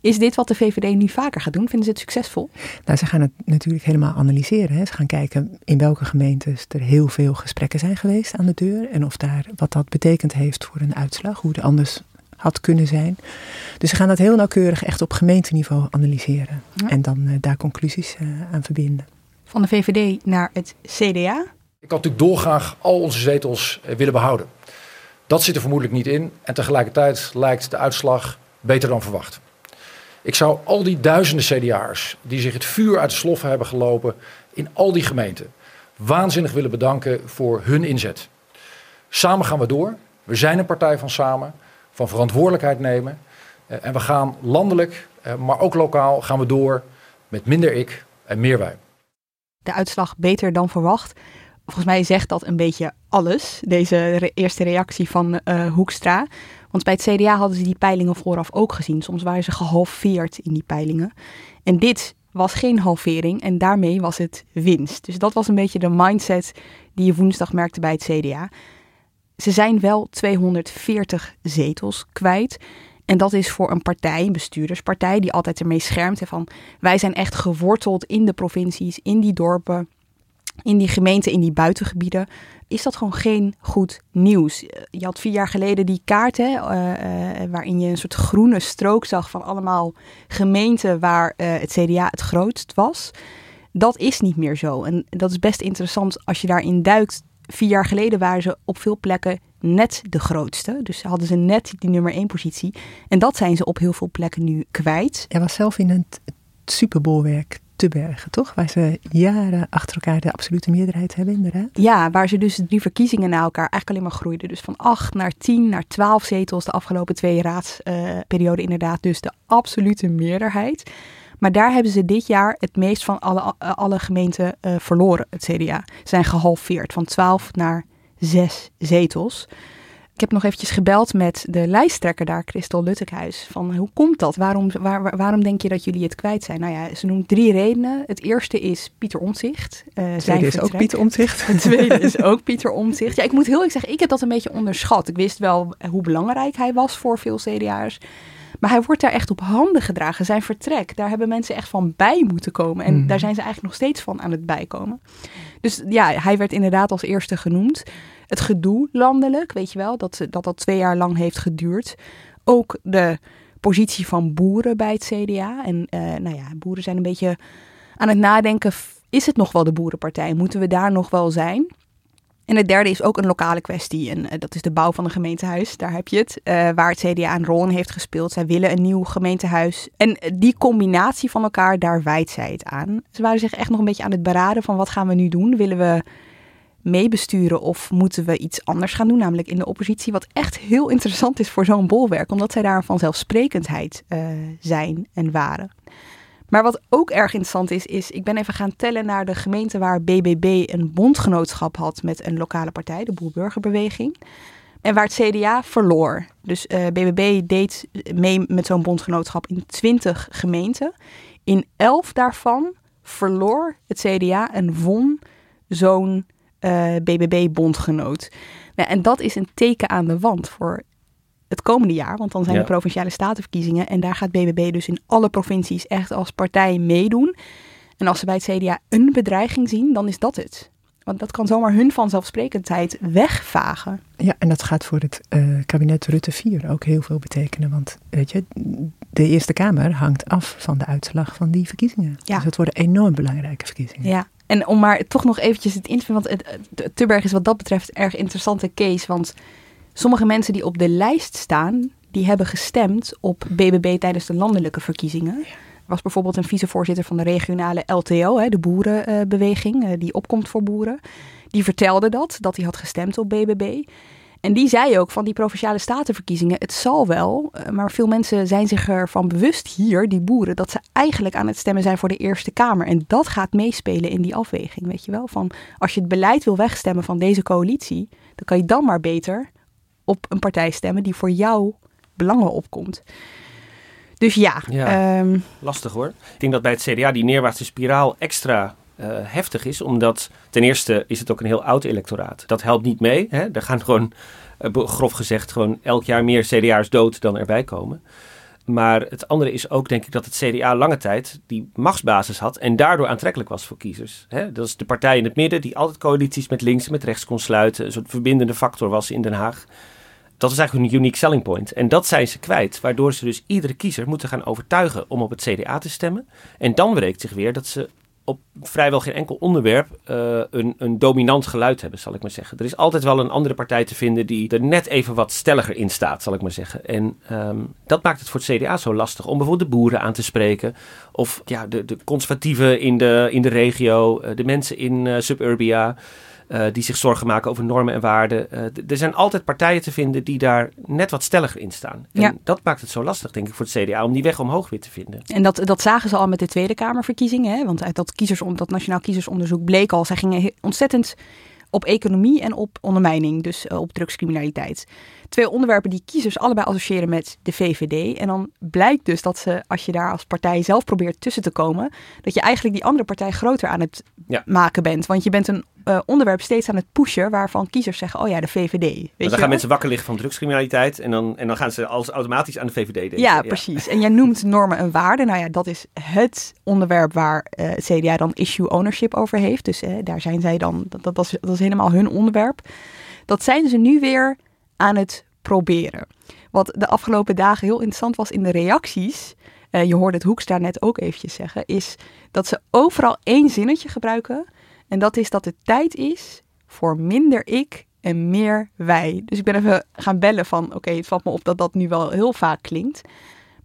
A: Is dit wat de VVD nu vaker gaat doen? Vinden ze het succesvol?
B: Nou, ze gaan het natuurlijk helemaal analyseren. Hè. Ze gaan kijken in welke gemeentes er heel veel gesprekken zijn geweest aan de deur. En of daar wat dat betekend heeft voor een uitslag. Hoe het anders had kunnen zijn. Dus ze gaan dat heel nauwkeurig echt op gemeenteniveau analyseren. En dan uh, daar conclusies uh, aan verbinden.
A: Van de VVD naar het CDA.
G: Ik had natuurlijk dolgraag al onze zetels uh, willen behouden. Dat zit er vermoedelijk niet in. En tegelijkertijd lijkt de uitslag beter dan verwacht. Ik zou al die duizenden CDA'ers die zich het vuur uit de sloffen hebben gelopen in al die gemeenten waanzinnig willen bedanken voor hun inzet. Samen gaan we door. We zijn een partij van samen van verantwoordelijkheid nemen. Uh, en we gaan landelijk, uh, maar ook lokaal, gaan we door met minder ik en meer wij.
A: De uitslag beter dan verwacht. Volgens mij zegt dat een beetje alles, deze eerste reactie van uh, Hoekstra. Want bij het CDA hadden ze die peilingen vooraf ook gezien. Soms waren ze gehalveerd in die peilingen. En dit was geen halvering en daarmee was het winst. Dus dat was een beetje de mindset die je woensdag merkte bij het CDA. Ze zijn wel 240 zetels kwijt. En dat is voor een partij, een bestuurderspartij, die altijd ermee schermt. van wij zijn echt geworteld in de provincies, in die dorpen, in die gemeenten, in die buitengebieden. Is dat gewoon geen goed nieuws? Je had vier jaar geleden die kaart, hè, uh, uh, waarin je een soort groene strook zag van allemaal gemeenten waar uh, het CDA het grootst was. Dat is niet meer zo. En dat is best interessant als je daarin duikt. Vier jaar geleden waren ze op veel plekken net de grootste. Dus hadden ze net die nummer één positie. En dat zijn ze op heel veel plekken nu kwijt.
B: Jij was zelf in een superbolwerk te bergen, toch? Waar ze jaren achter elkaar de absolute meerderheid hebben, inderdaad.
A: Ja, waar ze dus drie verkiezingen na elkaar eigenlijk alleen maar groeiden. Dus van acht naar tien naar twaalf zetels de afgelopen twee raadsperioden inderdaad. Dus de absolute meerderheid. Maar daar hebben ze dit jaar het meest van alle, alle gemeenten uh, verloren, het CDA. Ze zijn gehalveerd, van 12 naar 6 zetels. Ik heb nog eventjes gebeld met de lijsttrekker daar, Christel Luttekhuis. Van hoe komt dat? Waarom, waar, waarom denk je dat jullie het kwijt zijn? Nou ja, ze noemt drie redenen. Het eerste is Pieter Omtzigt.
B: Uh, zijn is ook Pieter Omtzigt.
A: Het tweede is ook Pieter Omtzigt. Ja, ik moet heel eerlijk zeggen, ik heb dat een beetje onderschat. Ik wist wel hoe belangrijk hij was voor veel CDA'ers. Maar hij wordt daar echt op handen gedragen. Zijn vertrek, daar hebben mensen echt van bij moeten komen. En mm. daar zijn ze eigenlijk nog steeds van aan het bijkomen. Dus ja, hij werd inderdaad als eerste genoemd. Het gedoe landelijk, weet je wel, dat dat, dat twee jaar lang heeft geduurd. Ook de positie van boeren bij het CDA. En uh, nou ja, boeren zijn een beetje aan het nadenken, is het nog wel de boerenpartij? Moeten we daar nog wel zijn? En het derde is ook een lokale kwestie. En uh, dat is de bouw van een gemeentehuis. Daar heb je het. Uh, waar het CDA een rol in heeft gespeeld. Zij willen een nieuw gemeentehuis. En die combinatie van elkaar, daar wijt zij het aan. Ze waren zich echt nog een beetje aan het beraden van wat gaan we nu doen? Willen we meebesturen of moeten we iets anders gaan doen, namelijk in de oppositie, wat echt heel interessant is voor zo'n bolwerk, omdat zij daar een vanzelfsprekendheid zijn en waren. Maar wat ook erg interessant is, is ik ben even gaan tellen naar de gemeenten waar BBB een bondgenootschap had met een lokale partij, de Boerburgerbeweging. En waar het CDA verloor. Dus uh, eh, BBB deed mee met zo'n bondgenootschap in 20 gemeenten. In 11 daarvan verloor het CDA en won zo'n uh, eh, BBB-bondgenoot. Nou, en dat is een teken aan de wand voor het komende jaar, want dan zijn de provinciale statenverkiezingen en daar gaat BBB dus in alle provincies echt als partij meedoen. En als ze bij het CDA een bedreiging zien, dan is dat het. Want dat kan zomaar hun vanzelfsprekendheid wegvagen.
B: Ja, en dat gaat voor het uh, kabinet Rutte 4 ook heel veel betekenen. Want weet je, de Eerste Kamer hangt af van de uitslag van die verkiezingen. Ja. Dus het worden enorm belangrijke verkiezingen.
A: Ja, en om maar toch nog eventjes het in te want het, het, Tubberg is wat dat betreft een erg interessante case. Want sommige mensen die op de lijst staan, die hebben gestemd op BBB tijdens de landelijke verkiezingen. Er was bijvoorbeeld een vicevoorzitter van de regionale LTO, hè, de boerenbeweging, uh, die opkomt voor boeren. Die vertelde dat, dat hij had gestemd op BBB. En die zei ook van die provinciale statenverkiezingen, het zal wel, eh, maar veel mensen zijn zich ervan bewust hier, die boeren, dat ze eigenlijk aan het stemmen zijn voor de Eerste Kamer. En dat gaat meespelen in die afweging, weet je wel. Van als je het beleid wil wegstemmen van deze coalitie, dan kan je dan maar beter op een partij stemmen die voor jouw belangen opkomt. Dus ja.
D: Ehm, lastig hoor. Ik denk dat bij het CDA die neerwaartse spiraal extra uh, heftig is. Omdat ten eerste is het ook een heel oud electoraat. Dat helpt niet mee. Hè? Er gaan gewoon, uh, grof gezegd, gewoon elk jaar meer CDA's dood dan erbij komen. Maar het andere is ook, denk ik, dat het CDA lange tijd die machtsbasis had en daardoor aantrekkelijk was voor kiezers. Hè? Dat is de partij in het midden die altijd coalities met links en met rechts kon sluiten. Een soort verbindende factor was in Den Haag. Dat is eigenlijk een unique selling point. En dat zijn ze kwijt, waardoor ze dus iedere kiezer moeten gaan overtuigen om op het CDA te stemmen. En dan wreekt zich weer dat ze op vrijwel geen enkel onderwerp uh, een, een dominant geluid hebben, zal ik maar zeggen. Er is altijd wel een andere partij te vinden die er net even wat stelliger in staat, zal ik maar zeggen. En um, dat maakt het voor het CDA zo lastig om bijvoorbeeld de boeren aan te spreken. Of ja, de, de conservatieven in de, in de regio, uh, de mensen in uh, suburbia. Uh, die zich zorgen maken over normen en waarden. Uh, er zijn altijd partijen te vinden die daar net wat stelliger in staan. En ja. dat maakt het zo lastig, denk ik, voor het CDA om die weg omhoog weer te vinden.
A: En dat, dat zagen ze al met de Tweede Kamerverkiezingen. Hè? Want uit dat, kiezers, dat Nationaal Kiezersonderzoek bleek al, zij gingen ontzettend op economie en op ondermijning, dus uh, op drugscriminaliteit. Twee onderwerpen die kiezers allebei associëren met de VVD. En dan blijkt dus dat ze, als je daar als partij zelf probeert tussen te komen, dat je eigenlijk die andere partij groter aan het ja. maken bent. Want je bent een uh, onderwerp steeds aan het pushen waarvan kiezers zeggen, oh ja, de VVD. Weet
D: dan gaan mensen wakker liggen van drugscriminaliteit en dan, en dan gaan ze als automatisch aan de VVD denken.
A: Ja, ja. precies. En jij noemt normen en waarden. Nou ja, dat is het onderwerp waar uh, het CDA dan issue ownership over heeft. Dus uh, daar zijn zij dan, dat, dat, is, dat is helemaal hun onderwerp. Dat zijn ze nu weer aan het proberen. Wat de afgelopen dagen heel interessant was in de reacties eh, je hoorde het Hoekstra net ook eventjes zeggen, is dat ze overal één zinnetje gebruiken. En dat is dat het tijd is voor minder ik en meer wij. Dus ik ben even gaan bellen van, oké, het valt me op dat dat nu wel heel vaak klinkt.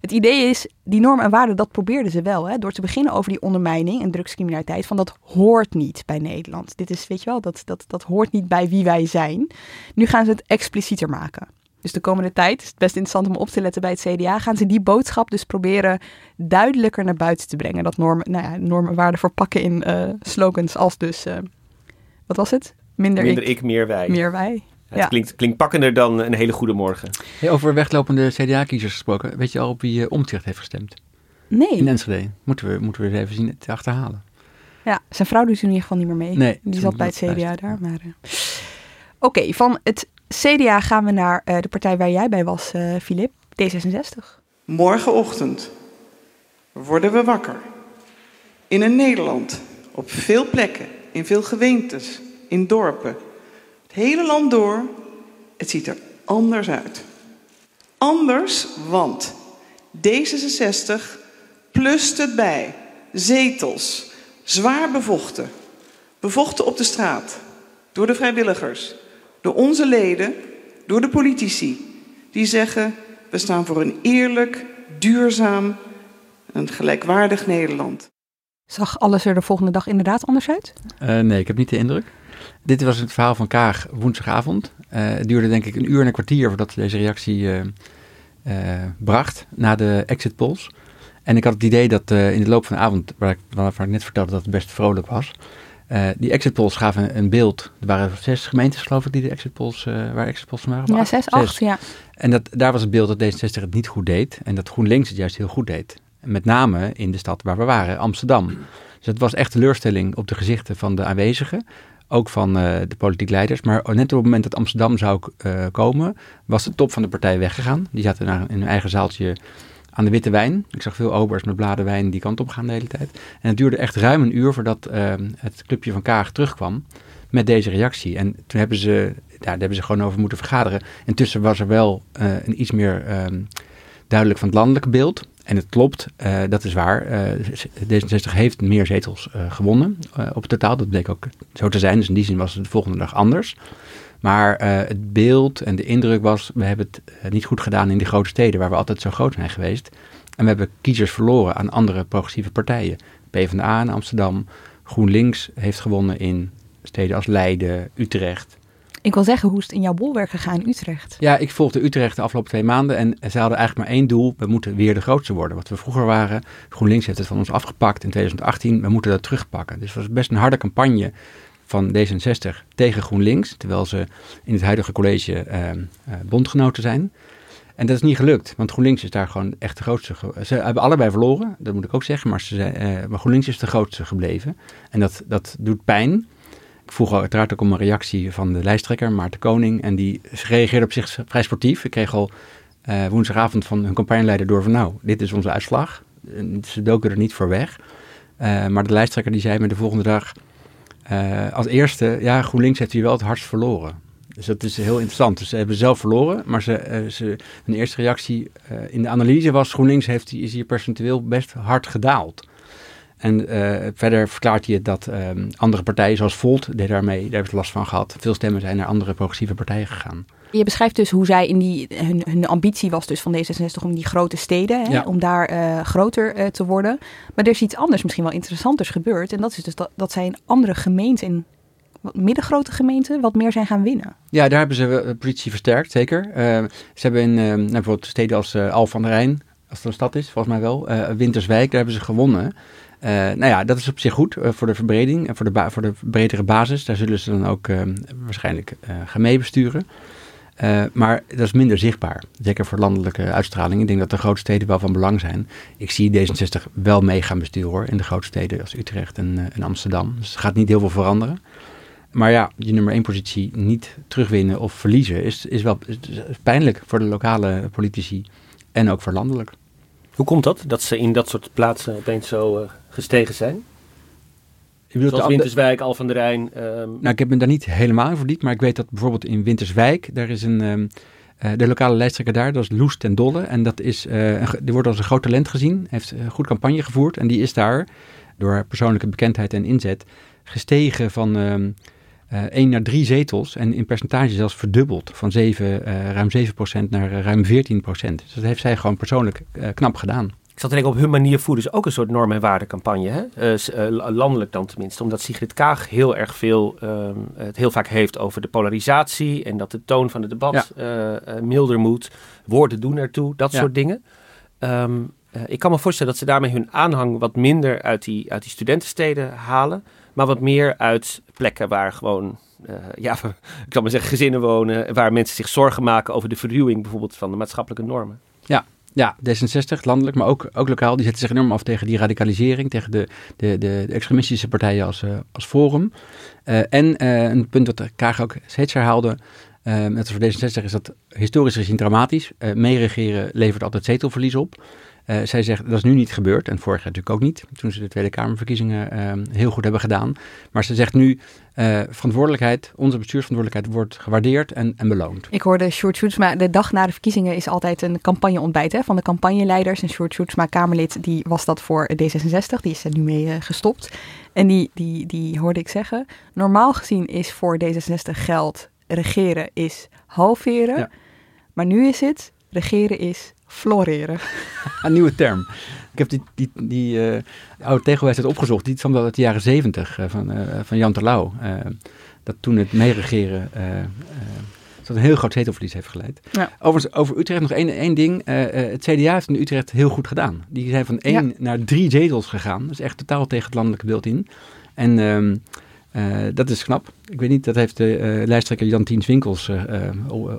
A: Het idee is, die normen en waarden, dat probeerden ze wel. Hè, door te beginnen over die ondermijning en drugscriminaliteit. Van dat hoort niet bij Nederland. Dit is, weet je wel, dat, dat, dat hoort niet bij wie wij zijn. Nu gaan ze het explicieter maken. Dus de komende tijd is het best interessant om op te letten bij het CDA. Gaan ze die boodschap dus proberen duidelijker naar buiten te brengen. Dat normen, nou ja, normen en waarden verpakken in uh, slogans als dus, uh, wat was het?
D: Minder, Minder ik, ik, meer wij.
A: Meer wij.
D: Ja, het klinkt, klinkt pakkender dan een hele goede morgen.
C: Hey, over weglopende CDA-kiezers gesproken. Weet je al op wie uh, Omtzigt heeft gestemd?
A: Nee.
C: In Enschede. Moeten we, moeten we eens even zien te achterhalen.
A: Ja, zijn vrouw doet in ieder geval niet meer mee.
C: Nee.
A: Die zat bij het CDA daar. Maar, uh... Oké, van het CDA gaan we naar uh, de partij waar jij bij was, Filip. D66.
H: Morgenochtend worden we wakker. In een Nederland, op veel plekken, in veel gemeentes, in dorpen hele land door, het ziet er anders uit. Anders, want D66 plust het bij. Zetels, zwaar bevochten. Bevochten op de straat, door de vrijwilligers, door onze leden, door de politici. Die zeggen, we staan voor een eerlijk, duurzaam en gelijkwaardig Nederland.
A: Zag alles er de volgende dag inderdaad anders uit?
C: Uh, nee, ik heb niet de indruk. Dit was het verhaal van Kaag woensdagavond. Uh, het duurde denk ik een uur en een kwartier voordat ze deze reactie uh, uh, bracht na de exit polls. En ik had het idee dat in de loop van de avond, waar ik, waarvan ik net vertelde dat het best vrolijk was, die exit polls gaven een beeld. Er waren zes gemeentes geloof ik die de exit polls, waar exit polls waren.
A: Ja, zes, acht, ja.
C: En dat, daar was het beeld dat D66 het niet goed deed en dat GroenLinks het juist heel goed deed. Met name in de stad waar we waren, Amsterdam. Dus het was echt teleurstelling op de gezichten van de aanwezigen ook van uh, de politiek leiders. Maar net op het moment dat Amsterdam zou uh, komen, was de top van de partij weggegaan. Die zaten in hun eigen zaaltje aan de witte wijn. Ik zag veel obers met bladerwijn die kant op gaan de hele tijd. En het duurde echt ruim een uur voordat uh, het clubje van Kaag terugkwam met deze reactie. En toen hebben ze, daar hebben ze gewoon over moeten vergaderen. Intussen was er wel een iets meer ehm, duidelijk van het landelijke beeld. En het klopt, uh, dat is waar. Uh, D66 heeft meer zetels uh, gewonnen op totaal. Dat bleek ook zo te zijn. Dus in die zin was het de volgende dag anders. Maar het beeld en de indruk was, we hebben het niet goed gedaan in die grote steden waar we altijd zo groot zijn geweest. En we hebben kiezers verloren aan andere progressieve partijen. PvdA in Amsterdam, GroenLinks heeft gewonnen in steden als Leiden, Utrecht,
A: ik wil zeggen, hoe is het in jouw bolwerk gegaan in Utrecht?
C: Ja, ik volgde Utrecht de afgelopen twee maanden en ze hadden eigenlijk maar één doel. We moeten weer de grootste worden. Wat we vroeger waren, GroenLinks heeft het van ons afgepakt in 2018. We moeten dat terugpakken. Dus het was best een harde campagne van D66 tegen GroenLinks. Terwijl ze in het huidige college eh, eh, bondgenoten zijn. En dat is niet gelukt, want GroenLinks is daar gewoon echt de grootste. Ze hebben allebei verloren, dat moet ik ook zeggen, maar, ze, uh, maar GroenLinks is de grootste gebleven. En dat, dat doet pijn. Ik vroeg uiteraard ook om een reactie van de lijsttrekker, Maarten Koning. En die reageerde op zich vrij sportief. Ik kreeg al uh, woensdagavond van hun campagneleider door van nou, dit is onze uitslag. ze doken er niet voor weg. Uh, maar de lijsttrekker die zei me de volgende dag uh, als eerste, ja, GroenLinks heeft hier wel het hardst verloren. Dus dat is heel interessant. Dus ze hebben zelf verloren, maar ze, ze, eerste reactie in de analyse was GroenLinks heeft, is hier percentueel best hard gedaald. En uh, verder verklaart hij dat um, andere partijen zoals Volt deed daarmee, daar hebben ze last van gehad. Veel stemmen zijn naar andere progressieve partijen gegaan.
A: Je beschrijft dus hoe zij in die, hun, hun ambitie was dus van D66 om die grote steden, hè, ja. om daar uh, groter uh, te worden. Maar er is iets anders, misschien wel interessanters gebeurd. En dat is dus dat, dat zij in andere gemeenten, in middengrote gemeenten, wat meer zijn gaan winnen.
C: Ja, daar hebben ze de politie versterkt, zeker. Ze hebben in nou, bijvoorbeeld steden als Al van der Rijn, als het een stad is, volgens mij wel, Winterswijk, daar hebben ze gewonnen. Uh, nou ja, dat is op zich goed uh, voor de verbreding en voor de, voor de bredere basis. Daar zullen ze dan ook uh, waarschijnlijk gaan meebesturen. maar dat is minder zichtbaar. Zeker voor landelijke uitstraling. Ik denk dat de grote steden wel van belang zijn. Ik zie D66 wel mee gaan besturen hoor. In de grote steden als Utrecht en, en Amsterdam. Dus er gaat niet heel veel veranderen. Maar ja, die nummer één positie niet terugwinnen of verliezen is, is wel pijnlijk voor de lokale politici en ook voor landelijk.
D: Hoe komt dat, dat ze in dat soort plaatsen opeens zo gestegen zijn? Ik bedoel, Zoals Winterswijk, Al van der Rijn. Um...
C: Nou, ik heb me daar niet helemaal in verdiept, maar ik weet dat bijvoorbeeld in Winterswijk, daar is een, um, Eh, de lokale lijsttrekker daar, dat is Loes ten Dolle. En dat is, uh, die wordt als een groot talent gezien. Heeft een goed campagne gevoerd. En die is daar, door haar persoonlijke bekendheid en inzet, gestegen van uh, 1 naar 3 zetels. En in percentage zelfs verdubbeld. Van 7, ruim 7% naar ruim 14% Dus dat heeft zij gewoon persoonlijk knap gedaan.
D: Ik zat te denken, op hun manier voeren ze ook een soort norm- en waardecampagne. Hè? Uh, landelijk dan tenminste. Omdat Sigrid Kaag heel erg veel, uh, het heel vaak heeft over de polarisatie. En dat de toon van het debat ja. uh, milder moet. Woorden doen ertoe, dat soort dingen. Um, ik kan me voorstellen dat ze daarmee hun aanhang wat minder uit die, uit die studentensteden halen. Maar wat meer uit plekken waar gewoon ja, ik kan maar zeggen, gezinnen wonen. Waar mensen zich zorgen maken over de verruwing bijvoorbeeld van de maatschappelijke normen.
C: Ja, ja, D66, landelijk, maar ook, ook lokaal, die zetten zich enorm af tegen die radicalisering, tegen de, de, de, extremistische partijen als, uh, als Forum. Uh, en uh, een punt dat Kaag ook steeds herhaalde, net als voor D66 is dat historisch gezien dramatisch. meeregeren levert altijd zetelverlies op. Uh, zij zegt, dat is nu niet gebeurd en vorig jaar natuurlijk ook niet, toen ze de Tweede Kamerverkiezingen uh, heel goed hebben gedaan. Maar ze zegt nu, uh, verantwoordelijkheid, onze bestuursverantwoordelijkheid wordt gewaardeerd en, en beloond.
A: Ik hoorde Sjoerd Sjoerdsma, de dag na de verkiezingen is altijd een campagneontbijt hè, van de campagneleiders. En Sjoerd Sjoerdsma, Kamerlid, die was dat voor D66, die is er nu mee gestopt. En die, die, die hoorde ik zeggen, normaal gezien is voor D66 geld, regeren is halveren. Ja. Maar nu is het, regeren is floreren.
C: Een nieuwe term. Ik heb die, die, die uh, oude tegelwijsheid opgezocht. Die is van de jaren zeventig uh, van, uh, van Jan Terlouw. dat toen het meeregeren dat een heel groot zetelverlies heeft geleid. Ja. Overigens, over Utrecht nog één, één ding. het CDA heeft in Utrecht heel goed gedaan. Die zijn van één ja. naar drie zetels gegaan. Dat is echt totaal tegen het landelijke beeld in. En... Ehm, uh, dat is knap. Ik weet niet, dat heeft de uh, lijsttrekker Jantien Winkels uh,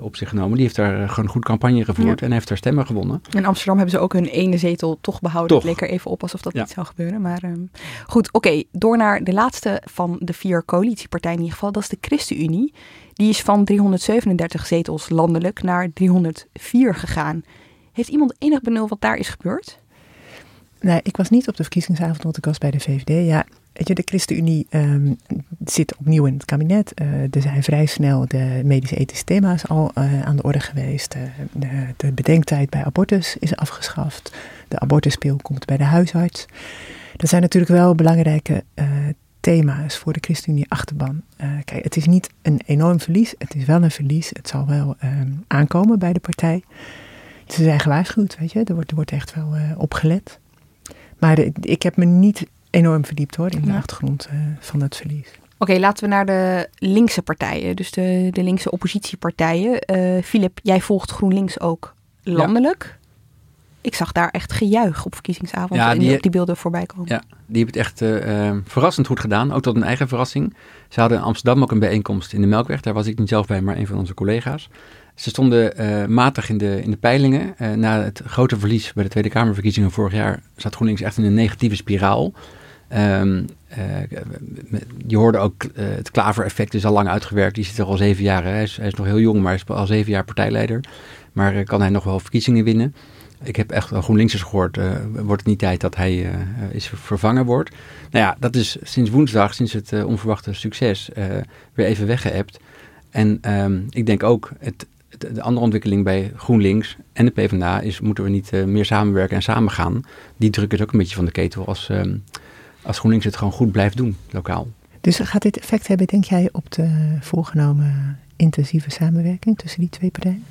C: op zich genomen. Die heeft daar gewoon goed campagne gevoerd ja. en heeft daar stemmen gewonnen.
A: In Amsterdam hebben ze ook hun ene zetel toch behouden. Toch. Het leek er even op alsof dat ja. niet zou gebeuren. Maar um, goed, oké. Okay, door naar de laatste van de vier coalitiepartijen in ieder geval. Dat is de ChristenUnie. Die is van 337 zetels landelijk naar 304 gegaan. Heeft iemand enig benul wat daar is gebeurd?
B: Nee, ik was niet op de verkiezingsavond, want ik was bij de VVD. Ja, Weet je, de ChristenUnie um, zit opnieuw in het kabinet. Uh, er zijn vrij snel de medische-ethische thema's al uh, aan de orde geweest. Uh, de, de, bedenktijd bij abortus is afgeschaft. De abortuspeel komt bij de huisarts. Dat zijn natuurlijk wel belangrijke thema's voor de ChristenUnie-achterban. kijk, het is niet een enorm verlies. Het is wel een verlies. Het zal wel um, aankomen bij de partij. Ze zijn gewaarschuwd, weet je. Er wordt, er wordt echt wel op gelet. Maar de, ik heb me niet enorm verdiept hoor in de ja. achtergrond uh, van het verlies.
A: Oké, okay, laten we naar de linkse partijen, dus de, de linkse oppositiepartijen. Uh, Philip, jij volgt GroenLinks ook landelijk. Ja. Ik zag daar echt gejuich op verkiezingsavond ja, die, en op die beelden voorbij komen.
C: Ja, die hebben het echt uh, verrassend goed gedaan, ook tot een eigen verrassing. Ze hadden in Amsterdam ook een bijeenkomst in de Melkweg, daar was ik niet zelf bij, maar een van onze collega's. Ze stonden uh, matig in de, in de peilingen. Uh, na het grote verlies bij de Tweede Kamerverkiezingen vorig jaar zat GroenLinks echt in een negatieve spiraal. Um, uh, je hoorde ook het klavereffect is al lang uitgewerkt. Die zit er al zeven jaar. Hij is, is, nog heel jong, maar hij is al zeven jaar partijleider. Maar kan hij nog wel verkiezingen winnen? Ik heb echt wel GroenLinksers gehoord. wordt het niet tijd dat hij is vervangen wordt? Nou ja, dat is sinds woensdag, sinds het onverwachte succes, weer even weggeëpt. En um, ik denk ook, het, de andere ontwikkeling bij GroenLinks en de PvdA is, moeten we niet meer samenwerken en samengaan. Die druk is ook een beetje van de ketel als... Um, als GroenLinks het gewoon goed blijft doen, lokaal.
B: Dus gaat dit effect hebben, denk jij, op de voorgenomen intensieve samenwerking tussen die twee partijen?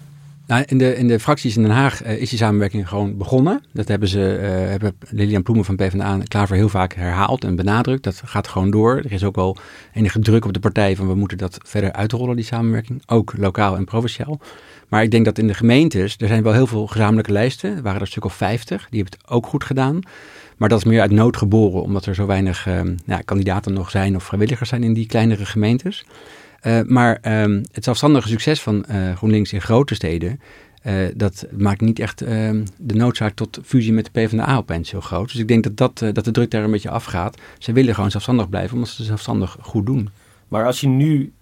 C: Nou, in, de, in de fracties in Den Haag uh, is die samenwerking gewoon begonnen. Dat hebben ze, uh, hebben Lilian Ploemen van PvdA Klaver heel vaak herhaald en benadrukt. Dat gaat gewoon door. Er is ook wel enige druk op de partij van we moeten dat verder uitrollen, die samenwerking. Ook lokaal en provinciaal. Maar ik denk dat in de gemeentes, er zijn wel heel veel gezamenlijke lijsten. Er waren er een stuk of vijftig. Die hebben het ook goed gedaan. Maar dat is meer uit nood geboren, omdat er zo weinig ja, kandidaten nog zijn of vrijwilligers zijn in die kleinere gemeentes. Uh, maar um, het zelfstandige succes van uh, GroenLinks in grote steden, dat maakt niet echt ehm, de noodzaak tot fusie met de PvdA opeens heel groot. Dus ik denk dat, dat, dat de druk daar een beetje afgaat. Ze willen gewoon zelfstandig blijven, omdat ze zelfstandig goed doen.
D: Maar als je nu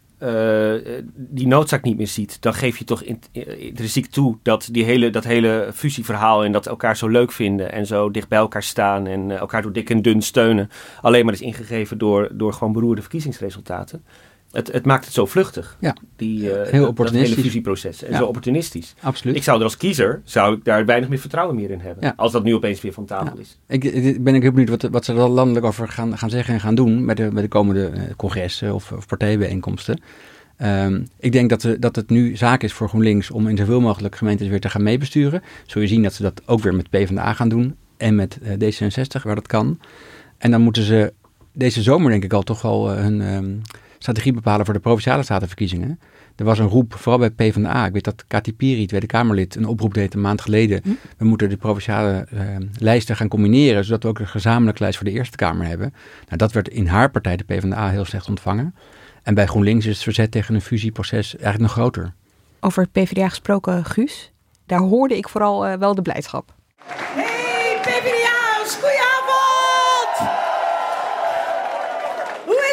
D: die noodzaak niet meer ziet, dan geef je toch intrinsiek toe dat die hele, dat hele fusieverhaal en dat elkaar zo leuk vinden en zo dicht bij elkaar staan en elkaar door dik en dun steunen, alleen maar is ingegeven door, door gewoon beroerde verkiezingsresultaten. Het, het maakt het zo vluchtig.
C: Ja.
D: Die, uh,
C: Heel opportunistisch.
D: hele fusieproces. En
C: Ja.
D: zo opportunistisch.
C: Absoluut.
D: Ik zou er als kiezer zou ik daar weinig meer vertrouwen meer in hebben.
C: Ja.
D: Als dat nu opeens weer van tafel is.
C: Ik, ik ben ik heel benieuwd wat, wat ze er landelijk over gaan, gaan zeggen en gaan doen bij de, bij de komende eh, congressen of, of partijbijeenkomsten. Ehm, ik denk dat, we, dat het nu zaak is voor GroenLinks om in zoveel mogelijk gemeentes weer te gaan meebesturen. Zul je zien dat ze dat ook weer met PvdA gaan doen en met eh, D66 waar dat kan. En dan moeten ze deze zomer denk ik al toch wel eh, hun ehm, strategie bepalen voor de Provinciale Statenverkiezingen. Er was een roep, vooral bij PvdA. Ik weet dat Kati Piri, Tweede Kamerlid, een oproep deed een maand geleden. We moeten de provinciale eh, lijsten gaan combineren, zodat we ook een gezamenlijke lijst voor de Eerste Kamer hebben. Nou, dat werd in haar partij, de PvdA, heel slecht ontvangen. En bij GroenLinks is het verzet tegen een fusieproces eigenlijk nog groter.
A: Over PvdA gesproken, Guus. Daar hoorde ik vooral eh, wel de blijdschap.
I: Hey PvdA's, goedenavond!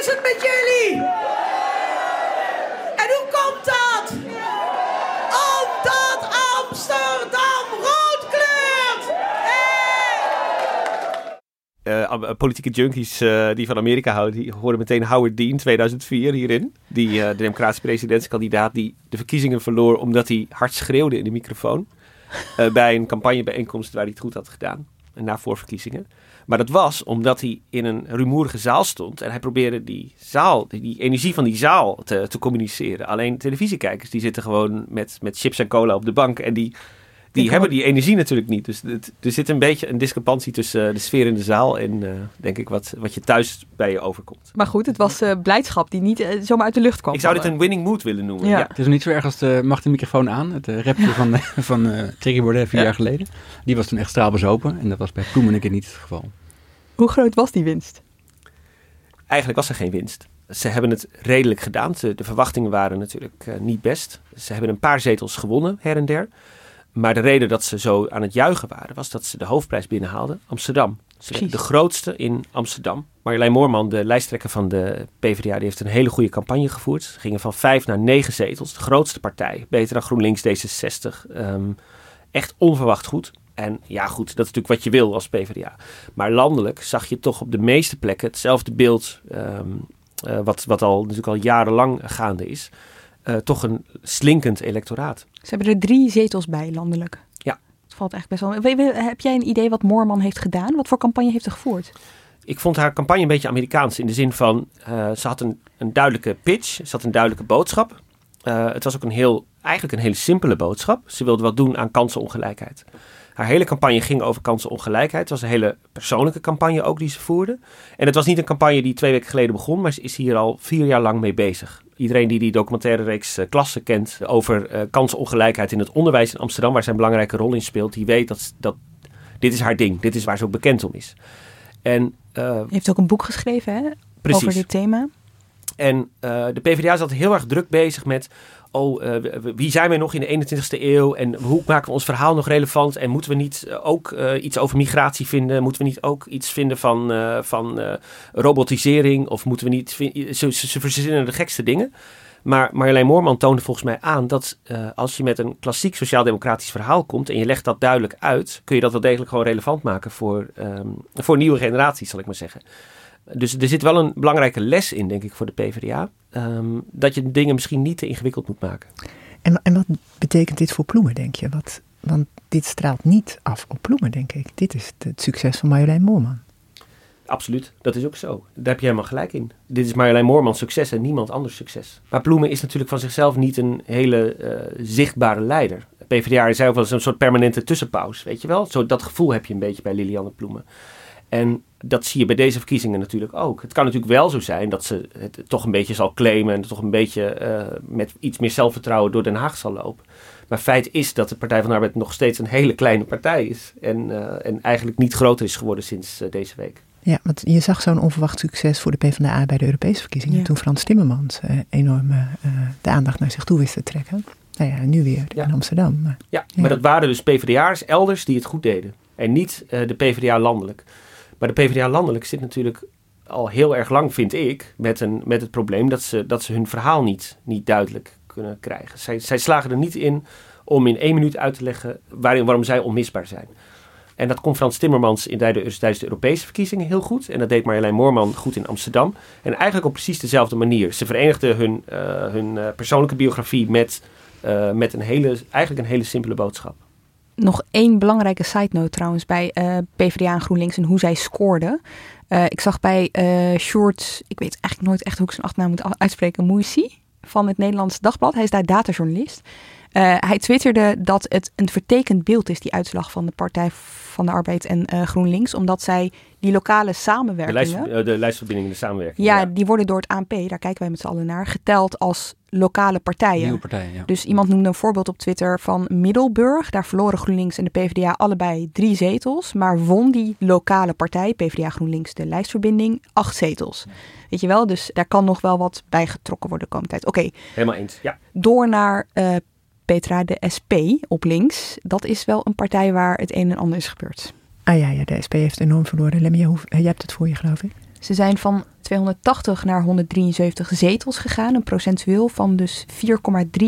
I: Is het met jullie? En hoe komt dat? Omdat Amsterdam rood kleurt!
D: Eh, am- politieke junkies eh, die van Amerika houden, die horen meteen Howard Dean 2004 hierin. Die, eh, de democratische presidentskandidaat die de verkiezingen verloor omdat hij hard schreeuwde in de microfoon. eh, bij een campagnebijeenkomst waar hij het goed had gedaan. Na voorverkiezingen. Maar dat was omdat hij in een rumoerige zaal stond. En hij probeerde die zaal, die, energie van die zaal te, te communiceren. Alleen televisiekijkers die zitten gewoon met, met chips en cola op de bank. En die, die hebben die energie natuurlijk niet. Dus het, er zit een beetje een discrepantie tussen eh, de sfeer in de zaal en eh, denk ik wat, wat je thuis bij je overkomt.
A: Maar goed, het was eh, blijdschap die niet zomaar uit de lucht kwam.
D: Ik zou dit een winning mood willen noemen.
A: Ja.
D: Ja.
C: Het is nog niet zo erg als de Mag de microfoon aan, het rapje van, van eh Thierry Baudet vier
D: Ja.
C: jaar geleden. Die was toen echt straalbezopen en dat was bij Ploemen een keer niet het geval.
A: Hoe groot was die winst?
D: Eigenlijk was er geen winst. Ze hebben het redelijk gedaan. De verwachtingen waren natuurlijk eh, niet best. Ze hebben een paar zetels gewonnen, her en der. Maar de reden dat ze zo aan het juichen waren, was dat ze de hoofdprijs binnenhaalden. Amsterdam. Ze de grootste in Amsterdam. Marjolein Moorman, de lijsttrekker van de PvdA, die heeft een hele goede campagne gevoerd. Ze gingen van vijf naar negen zetels. De grootste partij. Beter dan GroenLinks, D66. Ehm, echt onverwacht goed. En ja, goed, dat is natuurlijk wat je wil als PvdA. Maar landelijk zag je toch op de meeste plekken hetzelfde beeld. ehm, eh, wat, wat al, natuurlijk al jarenlang gaande is. Eh, toch een slinkend electoraat.
A: Ze hebben er drie zetels bij, landelijk.
D: Ja.
A: Het valt eigenlijk best wel... We- we- Heb jij een idee wat Moorman heeft gedaan? Wat voor campagne heeft ze gevoerd?
D: Ik vond haar campagne een beetje Amerikaans. In de zin van, eh, ze had een, een duidelijke pitch. Ze had een duidelijke boodschap. Eh, het was ook een heel, eigenlijk een hele simpele boodschap. Ze wilde wat doen aan kansenongelijkheid. Haar hele campagne ging over kansenongelijkheid. Het was een hele persoonlijke campagne ook die ze voerde. En het was niet een campagne die twee weken geleden begon, maar ze is hier al vier jaar lang mee bezig. Iedereen die die documentaire reeks eh, Klassen kent over eh, kansenongelijkheid in het onderwijs in Amsterdam, waar zij een belangrijke rol in speelt, die weet dat, dat dit is haar ding. Dit is waar ze ook bekend om is. En eh,
A: Je heeft ook een boek geschreven hè,
D: Precies.
A: over dit thema.
D: En eh, de PvdA altijd heel erg druk bezig met... Oh, eh, wie zijn wij nog in de 21ste eeuw? En hoe maken we ons verhaal nog relevant? En moeten we niet eh, ook iets over migratie vinden? Moeten we niet ook iets vinden van, van robotisering? Of moeten we niet... Ze, verzinnen de gekste dingen. Maar Marjolein Moorman toonde volgens mij aan dat als je met een klassiek sociaal-democratisch verhaal komt en je legt dat duidelijk uit, kun je dat wel degelijk gewoon relevant maken voor, ehm, voor nieuwe generaties, zal ik maar zeggen. Dus er zit wel een belangrijke les in, denk ik, voor de PvdA. ehm, dat je dingen misschien niet te ingewikkeld moet maken.
B: En, en wat betekent dit voor Ploemen, denk je? Wat, want dit straalt niet af op Ploemen, denk ik. Dit is het succes van Marjolein Moorman.
D: Absoluut, dat is ook zo. Daar heb je helemaal gelijk in. Dit is Marjolein Moormans succes en niemand anders succes. Maar Ploemen is natuurlijk van zichzelf niet een hele eh, zichtbare leider. PvdA is ook wel eens een soort permanente tussenpaus, weet je wel? Zo, dat gevoel heb je een beetje bij Lilianne Ploemen. En dat zie je bij deze verkiezingen natuurlijk ook. Het kan natuurlijk wel zo zijn dat ze het toch een beetje zal claimen... en toch een beetje eh, met iets meer zelfvertrouwen door Den Haag zal lopen. Maar feit is dat de Partij van de Arbeid nog steeds een hele kleine partij is. En, eh, en eigenlijk niet groter is geworden sinds eh, deze week.
B: Ja, want je zag zo'n onverwacht succes voor de PvdA bij de Europese verkiezingen.
A: Ja.
B: Toen Frans Timmermans eh, enorm eh, de aandacht naar zich toe wist te trekken. Nou ja, nu weer
D: Ja.
B: in Amsterdam. Maar,
D: Ja,
B: Ja.
D: maar dat waren dus PvdA'ers elders die het goed deden. En niet eh, de PvdA landelijk. Maar de PvdA landelijk zit natuurlijk al heel erg lang, vind ik, met, een, met het probleem dat ze, dat ze hun verhaal niet, niet duidelijk kunnen krijgen. Zij, zij slagen er niet in om in één minuut uit te leggen waarin, waarom zij onmisbaar zijn. En dat kon Frans Timmermans in, tijdens de Europese verkiezingen heel goed. En dat deed Marjolein Moorman goed in Amsterdam. En eigenlijk op precies dezelfde manier. Ze verenigden hun, uh, hun uh, persoonlijke biografie met, uh, met een hele, eigenlijk een hele simpele boodschap.
A: Nog één belangrijke side note trouwens bij PvdA en GroenLinks en hoe zij scoorden. ik zag bij Short, ik weet eigenlijk nooit echt hoe ik zijn achternaam moet uitspreken, Moeisi van het Nederlands Dagblad. Hij is daar datajournalist. Uh, hij twitterde dat het een vertekend beeld is, die uitslag van de Partij van de Arbeid en uh, GroenLinks, omdat zij die lokale samenwerkingen...
D: De, lijst, de lijstverbindingen, de samenwerking.
A: Ja, ja, die worden door het ANP, daar kijken wij met z'n allen naar, geteld als lokale partijen.
C: Nieuwe partijen, ja.
A: Dus iemand noemde een voorbeeld op Twitter van Middelburg. Daar verloren GroenLinks en de PvdA allebei drie zetels, maar won die lokale partij, PvdA GroenLinks, de lijstverbinding, acht zetels. Weet je wel, dus daar kan nog wel wat bij getrokken worden de komende tijd. Oké.
D: Okay. Helemaal eens, ja.
A: Door naar uh, Petra, de SP op links. Dat is wel een partij waar het een en ander is gebeurd.
B: Ah ja, ja de SP heeft enorm verloren. Lemmy, hoe, jij hebt het voor je, geloof ik.
A: Ze zijn van 280 naar 173 zetels gegaan. Een procentueel van dus 4,3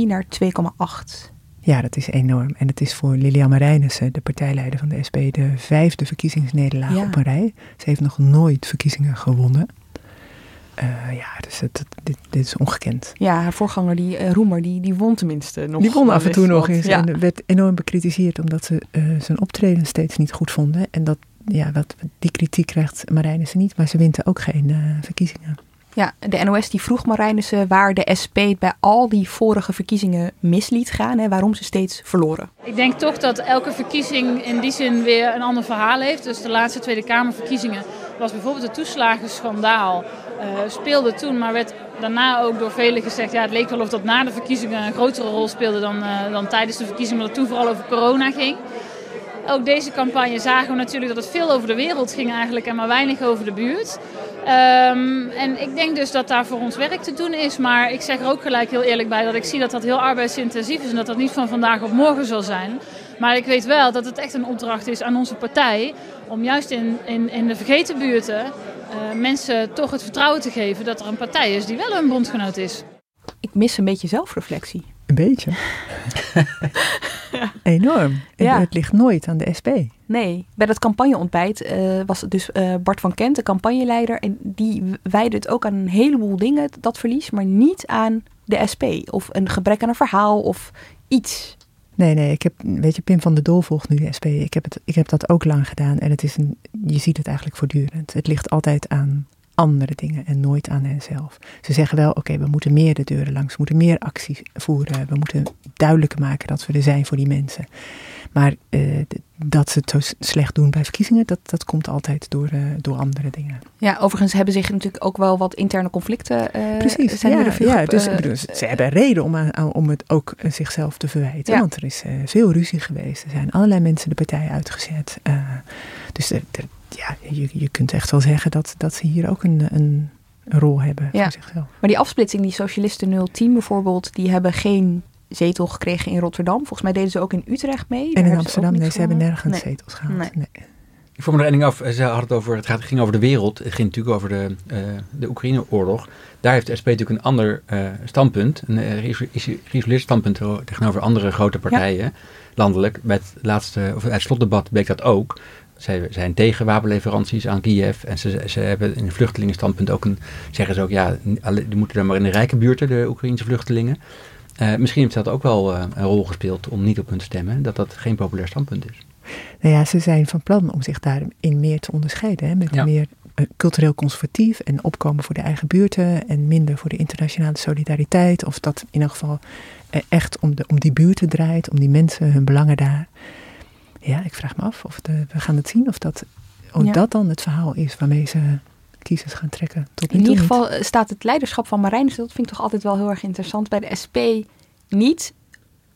A: naar 2,8.
B: Ja, dat is enorm. En het is voor Lilian Marijnissen, de partijleider van de SP, de vijfde verkiezingsnederlaag
A: Ja.
B: op een rij. Ze heeft nog nooit verkiezingen gewonnen. Uh, ja, dus het, het- dit, dit is ongekend.
A: Ja, haar voorganger, die eh, Roemer, die, die won tenminste nog.
B: Die won af en toe nog eens
A: Ja.
B: en werd enorm bekritiseerd omdat ze eh, zijn optreden steeds niet goed vonden. En dat, ja, wat, die kritiek krijgt Marijnissen niet, maar ze wint er ook geen eh, verkiezingen.
A: Ja, de NOS die vroeg Marijnissen waar de SP het bij al die vorige verkiezingen mis liet gaan. Hè, waarom ze steeds verloren.
E: Ik denk toch dat elke verkiezing in die zin weer een ander verhaal heeft. Dus de laatste Tweede Kamerverkiezingen was bijvoorbeeld het toeslagenschandaal. eh, speelde toen, maar werd daarna ook door velen gezegd... ja, het leek wel of dat na de verkiezingen een grotere rol speelde dan, eh, dan tijdens de verkiezingen... omdat het toen vooral over corona ging. Ook deze campagne zagen we natuurlijk dat het veel over de wereld ging eigenlijk... en maar weinig over de buurt. Ehm, en ik denk dus dat daar voor ons werk te doen is. Maar ik zeg er ook gelijk heel eerlijk bij dat ik zie dat dat heel arbeidsintensief is... en dat dat niet van vandaag op morgen zal zijn... Maar ik weet wel dat het echt een opdracht is aan onze partij om juist in, in, in de vergeten buurten eh, mensen toch het vertrouwen te geven dat er een partij is die wel een bondgenoot is.
A: Ik mis een beetje zelfreflectie.
B: Een beetje. Enorm. En
A: Ja.
B: Het ligt nooit aan de SP.
A: Nee, bij dat campagneontbijt eh, was het dus eh, Bart van Kent, de campagneleider. En die wijde het ook aan een heleboel dingen, dat verlies, maar niet aan de SP. Of een gebrek aan een verhaal of iets.
B: Nee, nee, ik heb, weet je, Pim van der Doel volgt nu de SP. Ik heb, het, ik heb dat ook lang gedaan en het is een, je ziet het eigenlijk voortdurend. Het ligt altijd aan andere dingen en nooit aan henzelf. Ze zeggen wel, oké, we moeten meer de deuren langs, we moeten meer acties voeren. We moeten duidelijker maken dat we er zijn voor die mensen. Maar eh, dat ze het zo slecht doen bij verkiezingen, dat, dat komt altijd door, eh, door andere dingen.
A: Ja, overigens hebben zich natuurlijk ook wel wat interne conflicten. eh,
B: Precies,
A: zijn
B: ja,
A: er veel
B: ja dus ze hebben reden om, aan- om het ook zichzelf te verwijten.
A: Ja.
B: Want er is veel ruzie geweest. Er zijn allerlei mensen de partij uitgezet. Dus er, er- ja, je, je kunt echt wel zeggen dat, dat ze hier ook een, een, een rol hebben
A: Ja.
B: voor zichzelf.
A: Maar die afsplitsing, die Socialisten 010 bijvoorbeeld, die hebben geen zetel gekregen in Rotterdam. Volgens mij deden ze ook in Utrecht mee. Daar
B: En in Amsterdam, nee, ze hebben nergens
A: Nee.
B: zetels gehaald.
A: Nee.
B: Nee.
C: Ik vroeg me er één ding af. Ze hadden het over, het gaat- ging over de wereld. Het ging natuurlijk over de, eh, de Oekraïne-oorlog. Daar heeft de SP natuurlijk een ander eh, standpunt. Een eh, geïsoleerd standpunt te- tegenover andere grote partijen. Landelijk. Bij het laatste, of het slotdebat bleek dat ook. Zij zijn tegen wapenleveranties aan Kiev. En ze, ze hebben in het vluchtelingenstandpunt ook een... Zeggen ze ook, ja, die moeten dan maar in de rijke buurten, de Oekraïnse vluchtelingen. Eh, misschien heeft dat ook wel eh, een rol gespeeld om niet op hun te stemmen. Dat dat geen populair standpunt is.
B: Nou ja, ze zijn van plan om zich daarin meer te onderscheiden. Hè, met
C: Ja.
B: meer eh, cultureel conservatief en opkomen voor de eigen buurten en minder voor de internationale solidariteit. Of dat in ieder geval echt om, de, om die buurten draait, om die mensen, hun belangen daar. Ja, ik vraag me af of de, we gaan het zien of dat, of
A: Ja.
B: dat dan het verhaal is waarmee ze kiezers gaan trekken. Tot
A: In ieder geval eh, staat het leiderschap van Marijnissen, dat vind ik toch altijd wel heel erg interessant, bij de SP niet,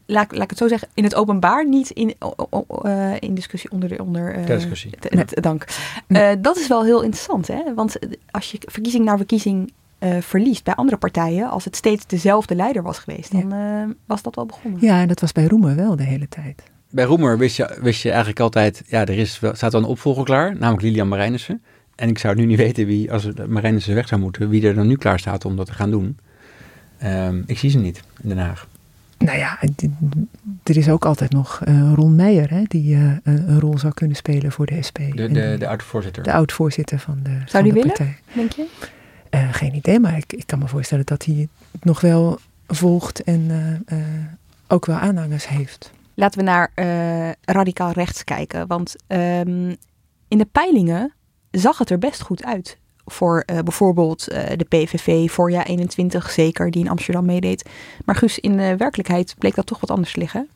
A: laat, laat ik het zo zeggen, in het openbaar, niet in, eh, in discussie onder de... Onder, eh,
C: discussie.
A: t- t- dank. Eh, dat is wel heel interessant, hè? want als je verkiezing na verkiezing eh, verliest bij andere partijen, als het steeds dezelfde leider was geweest, dan eh, was dat wel begonnen.
B: Ja, en dat was bij Roemer wel de hele tijd.
C: Bij Roemer wist je, wist je eigenlijk altijd, ja, er is staat wel een opvolger klaar, namelijk Lilian Marijnissen. En ik zou nu niet weten wie, als Marijnissen weg zou moeten, wie er dan nu klaar staat om dat te gaan doen. Ehm, ik zie ze niet in Den Haag.
B: Nou ja, er is ook altijd nog eh, Ron Meijer, hè, die eh, een een rol zou kunnen spelen voor de SP.
C: De, de, de oud-voorzitter.
B: de oud-voorzitter van de,
A: Zou
B: van
A: die
B: de
A: willen,
B: partij.
A: denk je?
B: Eh, geen idee, maar ik, ik kan me voorstellen dat hij het nog wel volgt en eh, eh, ook wel aanhangers heeft.
A: Laten we naar eh, radicaal rechts kijken. Want ehm, in de peilingen zag het er best goed uit. Voor eh, bijvoorbeeld eh, de PVV, voorjaar 21 zeker, die in Amsterdam meedeed. Maar Guus, in de werkelijkheid bleek dat toch wat anders te liggen.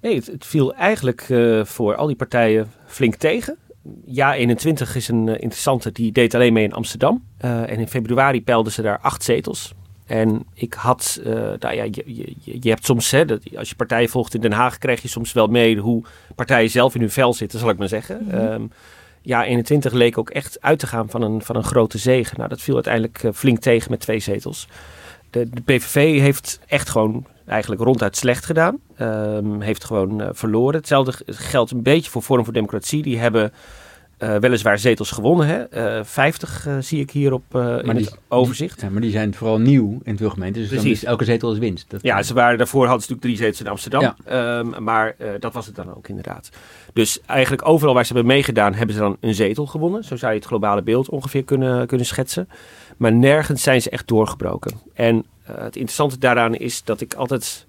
D: Nee, het, het viel eigenlijk eh, voor al die partijen flink tegen. Ja 21 is een eh, interessante, die deed alleen mee in Amsterdam. Eh, en in februari peilden ze daar acht zetels. En ik had, eh, nou ja, je, je, je- hebt soms, hè, dat, als je partijen volgt in Den Haag, krijg je soms wel mee hoe partijen zelf in hun vel zitten, zal ik maar zeggen. Ehm, ja 21 leek ook echt uit te gaan van een, van een grote zege. Nou, dat viel uiteindelijk eh, flink tegen met twee zetels. De, PVV heeft echt gewoon eigenlijk ronduit slecht gedaan. Ehm, heeft gewoon eh, verloren. Hetzelfde geldt een beetje voor Forum voor Democratie. Die hebben eh, weliswaar zetels gewonnen. Hè? Eh 50 eh, zie ik hier op in
C: die-
D: het overzicht.
C: Ja, maar die zijn vooral nieuw in veel gemeenten. Dus dan
D: Precies.
C: is elke zetel is winst. Dat,
D: Ja, ze waren daarvoor hadden ze natuurlijk drie zetels in Amsterdam.
C: Ja.
D: Ehm, maar dat was het dan ook inderdaad. Dus eigenlijk overal waar ze hebben meegedaan, hebben ze dan een zetel gewonnen. Zo zou je het globale beeld ongeveer kunnen, kunnen schetsen. Maar nergens zijn ze echt doorgebroken. En het interessante daaraan is dat ik altijd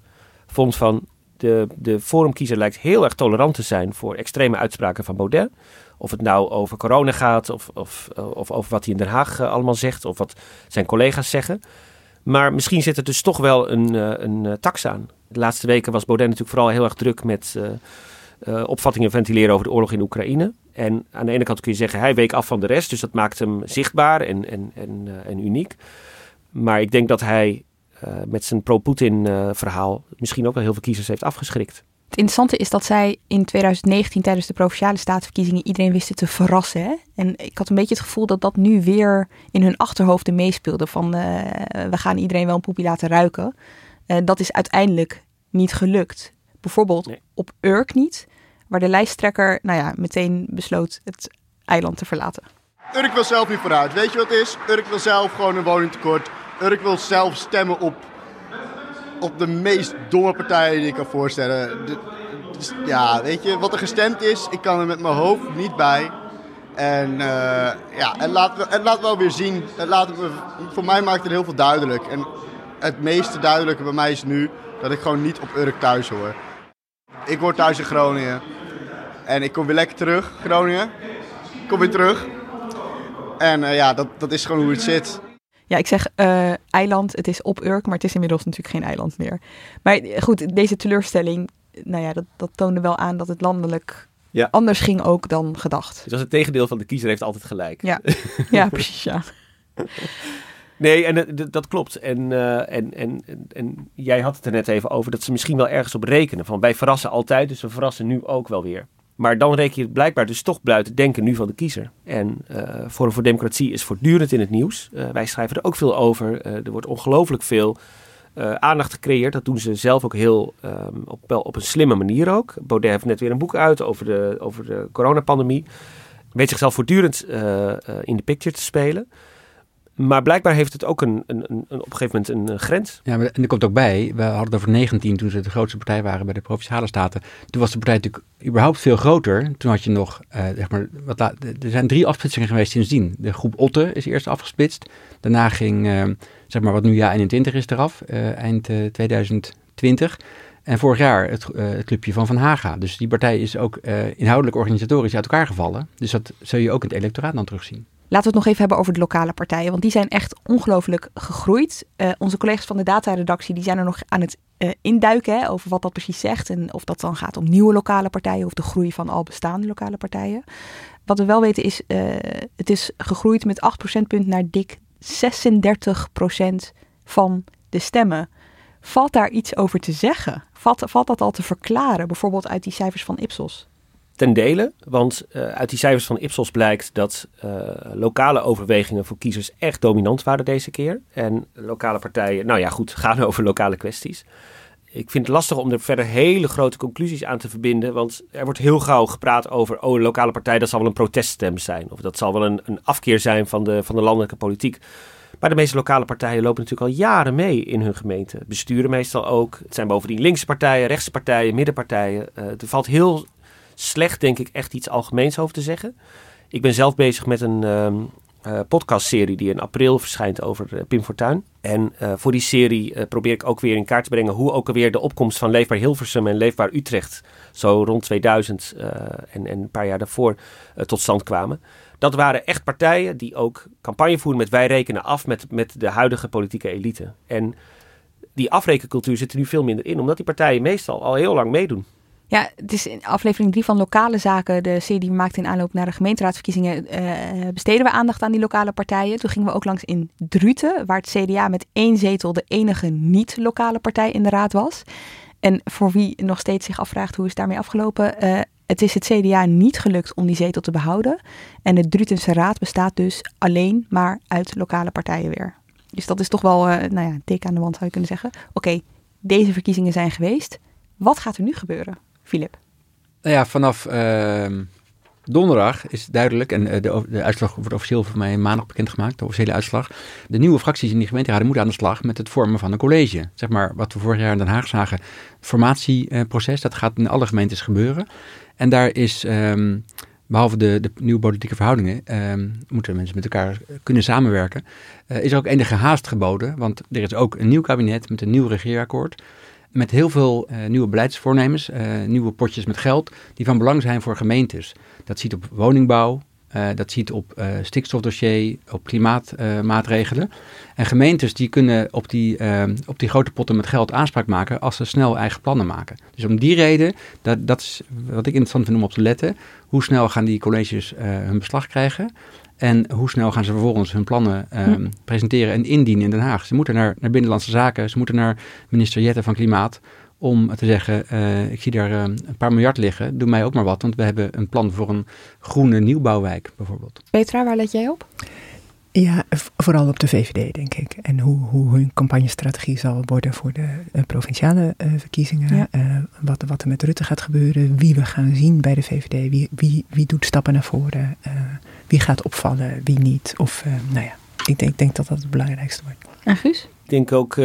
D: vond van de, de forumkiezer lijkt heel erg tolerant te zijn voor extreme uitspraken van Baudet. Of het nou over corona gaat, of, of, of over wat hij in Den Haag eh, allemaal zegt, of wat zijn collega's zeggen. Maar misschien zit er dus toch wel een, eh, een eh, tax aan. De laatste weken was Baudet natuurlijk vooral heel erg druk met eh, eh, opvattingen ventileren over de oorlog in Oekraïne. En aan de ene kant kun je zeggen, hij week af van de rest, dus dat maakt hem zichtbaar en, en, en, eh, en uniek. Maar ik denk dat hij eh, met zijn pro-Poetin eh, verhaal misschien ook wel heel veel kiezers heeft afgeschrikt.
A: Het interessante is dat zij in 2019 tijdens de provinciale staatsverkiezingen iedereen wisten te verrassen. Hè? En ik had een beetje het gevoel dat dat nu weer in hun achterhoofden meespeelde. Van eh, we gaan iedereen wel een poepie laten ruiken. Eh, dat is uiteindelijk niet gelukt. Bijvoorbeeld
D: Nee.
A: op Urk niet, waar de lijsttrekker nou ja, meteen besloot het eiland te verlaten.
J: Urk wil zelf niet vooruit. Weet je wat het is? Urk wil zelf gewoon een woningtekort. Urk wil zelf stemmen op, op de meest domme partijen die ik kan voorstellen. Dus ja, weet je, wat er gestemd is, ik kan er met mijn hoofd niet bij. En eh, ja, het laat, het laat wel weer zien. Het laat voor mij maakt het heel veel duidelijk. En het meeste duidelijke bij mij is nu dat ik gewoon niet op Urk thuis hoor. Ik word thuis in Groningen. En ik kom weer lekker terug, Groningen. Ik kom weer terug. En eh, ja, dat, dat is gewoon hoe het zit.
A: Ja, ik zeg eh, eiland, het is op Urk, maar het is inmiddels natuurlijk geen eiland meer. Maar eh, goed, deze teleurstelling, nou ja, dat, dat toonde wel aan dat het landelijk
D: Ja.
A: anders ging ook dan gedacht.
D: Dus dat is het tegendeel van de kiezer heeft altijd gelijk.
A: Ja, ja precies, ja.
D: Nee, en eh, dat klopt. En, en, en, en, en jij had het er net even over dat ze misschien wel ergens op rekenen. Van wij verrassen altijd, dus we verrassen nu ook wel weer. Maar dan reken je het blijkbaar dus toch buiten denken nu van de kiezer. En eh Forum voor Democratie is voortdurend in het nieuws. Eh, wij schrijven er ook veel over. Eh, er wordt ongelooflijk veel aandacht gecreëerd. Dat doen ze zelf ook heel ehm, op, op een slimme manier ook. Baudet heeft net weer een boek uit over de, over de coronapandemie. Weet zichzelf voortdurend in de picture te spelen. Maar blijkbaar heeft het ook een, een, een, op een gegeven moment een, eh, grens.
C: Ja, en er komt ook bij, we hadden over 19 toen ze de grootste partij waren bij de Provinciale Staten. Toen was de partij natuurlijk überhaupt veel groter. Toen had je nog, eh, zeg maar, wat er zijn drie afsplitsingen geweest sindsdien. De groep Otte is eerst afgesplitst. Daarna ging, eh, zeg maar, wat nu ja 21 is eraf, eind eh, 2020. En vorig jaar het, het clubje van Van Haga. Dus die partij is ook inhoudelijk organisatorisch uit elkaar gevallen. Dus dat zul je ook in het electoraat dan terugzien.
A: Laten we het nog even hebben over de lokale partijen, want die zijn echt ongelooflijk gegroeid. Eh, onze collega's van de dataredactie die zijn er nog aan het eh, induiken hè, over wat dat precies zegt. En of dat dan gaat om nieuwe lokale partijen of de groei van al bestaande lokale partijen. Wat we wel weten is, eh, het is gegroeid met 8 procentpunt naar dik 36 procent van de stemmen. Valt daar iets over te zeggen? Valt, valt dat al te verklaren, bijvoorbeeld uit die cijfers van Ipsos?
D: Ten dele, want eh, uit die cijfers van Ipsos blijkt dat eh, lokale overwegingen voor kiezers echt dominant waren deze keer. En lokale partijen, nou ja goed, gaan over lokale kwesties. Ik vind het lastig om er verder hele grote conclusies aan te verbinden, want er wordt heel gauw gepraat over, oh, een lokale partij, dat zal wel een proteststem zijn. Of dat zal wel een, een afkeer zijn van de, van de landelijke politiek. Maar de meeste lokale partijen lopen natuurlijk al jaren mee in hun gemeente. Besturen meestal ook. Het zijn bovendien linkse partijen, rechtse partijen, middenpartijen. Uh, er valt heel slecht, denk ik, echt iets algemeens over te zeggen. Ik ben zelf bezig met een um, uh, podcastserie die in april verschijnt over uh, Pim Fortuyn. En uh, voor die serie probeer ik ook weer in kaart te brengen hoe ook alweer de opkomst van Leefbaar Hilversum en Leefbaar Utrecht zo rond 2000 en, en, een paar jaar daarvoor tot stand kwamen. Dat waren echt partijen die ook campagne voeren met wij rekenen af met, met de huidige politieke elite. En die afrekencultuur zit er nu veel minder in, omdat die partijen meestal al heel lang meedoen.
A: Ja, het is in aflevering 3 van Lokale Zaken, de we maakten in aanloop naar de gemeenteraadsverkiezingen, uh, besteden we aandacht aan die lokale partijen. Toen gingen we ook langs in Druten, waar het CDA met één zetel de enige niet-lokale partij in de raad was. En voor wie nog steeds zich afvraagt hoe is daarmee afgelopen, uh, het is het CDA niet gelukt om die zetel te behouden. En de Drutense raad bestaat dus alleen maar uit lokale partijen weer. Dus dat is toch wel uh, nou ja, een aan de wand zou je kunnen zeggen. Oké, deze verkiezingen zijn geweest. Wat gaat er nu gebeuren? Filip?
C: Nou ja, vanaf uh, donderdag is duidelijk, en uh, de, de, uitslag wordt officieel voor mij maandag bekendgemaakt, de officiële uitslag. De nieuwe fracties in die gemeenteraden moeten aan de slag met het vormen van een college. Zeg maar wat we vorig jaar in Den Haag zagen, formatieproces, dat gaat in alle gemeentes gebeuren. En daar is, um, behalve de, de nieuwe politieke verhoudingen, um, moeten mensen met elkaar kunnen samenwerken, uh, is ook enige haast geboden. Want er is ook een nieuw kabinet met een nieuw regeerakkoord met heel veel uh, nieuwe beleidsvoornemens, uh, nieuwe potjes met geld, die van belang zijn voor gemeentes. Dat ziet op woningbouw, uh, dat ziet op stikstofdossier, op klimaatmaatregelen. en gemeentes die kunnen op die, op die grote potten met geld aanspraak maken als ze snel eigen plannen maken. Dus om die reden, dat, dat is wat ik interessant vind om op te letten, hoe snel gaan die colleges hun beslag krijgen. En hoe snel gaan ze vervolgens hun plannen um, hm. presenteren en indienen in Den Haag? Ze moeten naar, naar Binnenlandse Zaken, ze moeten naar minister Jette van Klimaat om te zeggen, uh, ik zie daar uh, een paar miljard liggen, doe mij ook maar wat, want we hebben een plan voor een groene nieuwbouwwijk bijvoorbeeld.
A: Petra, waar let jij op?
B: Ja, vooral op de VVD, denk ik. En hoe, hoe hun campagnestrategie zal worden voor de uh, provinciale uh, verkiezingen. Ja. Uh, wat, wat er met Rutte gaat gebeuren. Wie we gaan zien bij de VVD. Wie, wie, wie doet stappen naar voren. wie gaat opvallen, wie niet. Of, nou ja, ik denk, denk dat dat het belangrijkste wordt.
A: En Guus?
D: Ik denk ook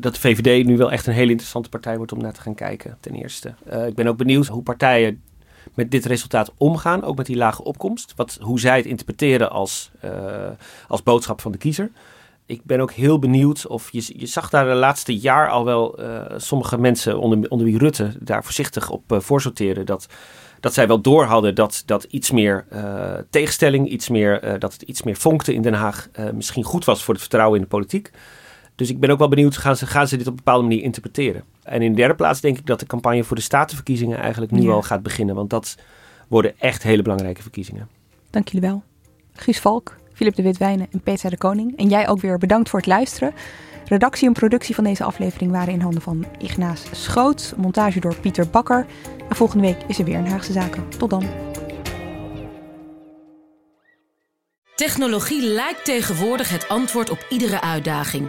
D: dat de VVD nu wel echt een hele interessante partij wordt om naar te gaan kijken, ten eerste. ik ben ook benieuwd hoe partijen met dit resultaat omgaan, ook met die lage opkomst. Wat, hoe zij het interpreteren als, uh, als boodschap van de kiezer. Ik ben ook heel benieuwd of je, je zag daar de laatste jaar al wel uh, sommige mensen onder, onder wie Rutte daar voorzichtig op uh, voorsorteren. Dat, dat zij wel door hadden dat, dat iets meer tegenstelling, iets meer, dat het iets meer vonkte in Den Haag misschien goed was voor het vertrouwen in de politiek. Dus ik ben ook wel benieuwd, gaan ze, gaan ze dit op een bepaalde manier interpreteren? En in de derde plaats denk ik dat de campagne voor de statenverkiezingen eigenlijk nu ja. al gaat beginnen. Want dat worden echt hele belangrijke verkiezingen.
A: Dank jullie wel. Guus Valk, Filip de Witwijnen en Peter de Koning. En jij ook weer bedankt voor het luisteren. Redactie en productie van deze aflevering waren in handen van Ignaas Schoot. Montage door Pieter Bakker. En volgende week is er weer een Haagse Zaken. Tot dan.
K: Technologie lijkt tegenwoordig het antwoord op iedere uitdaging.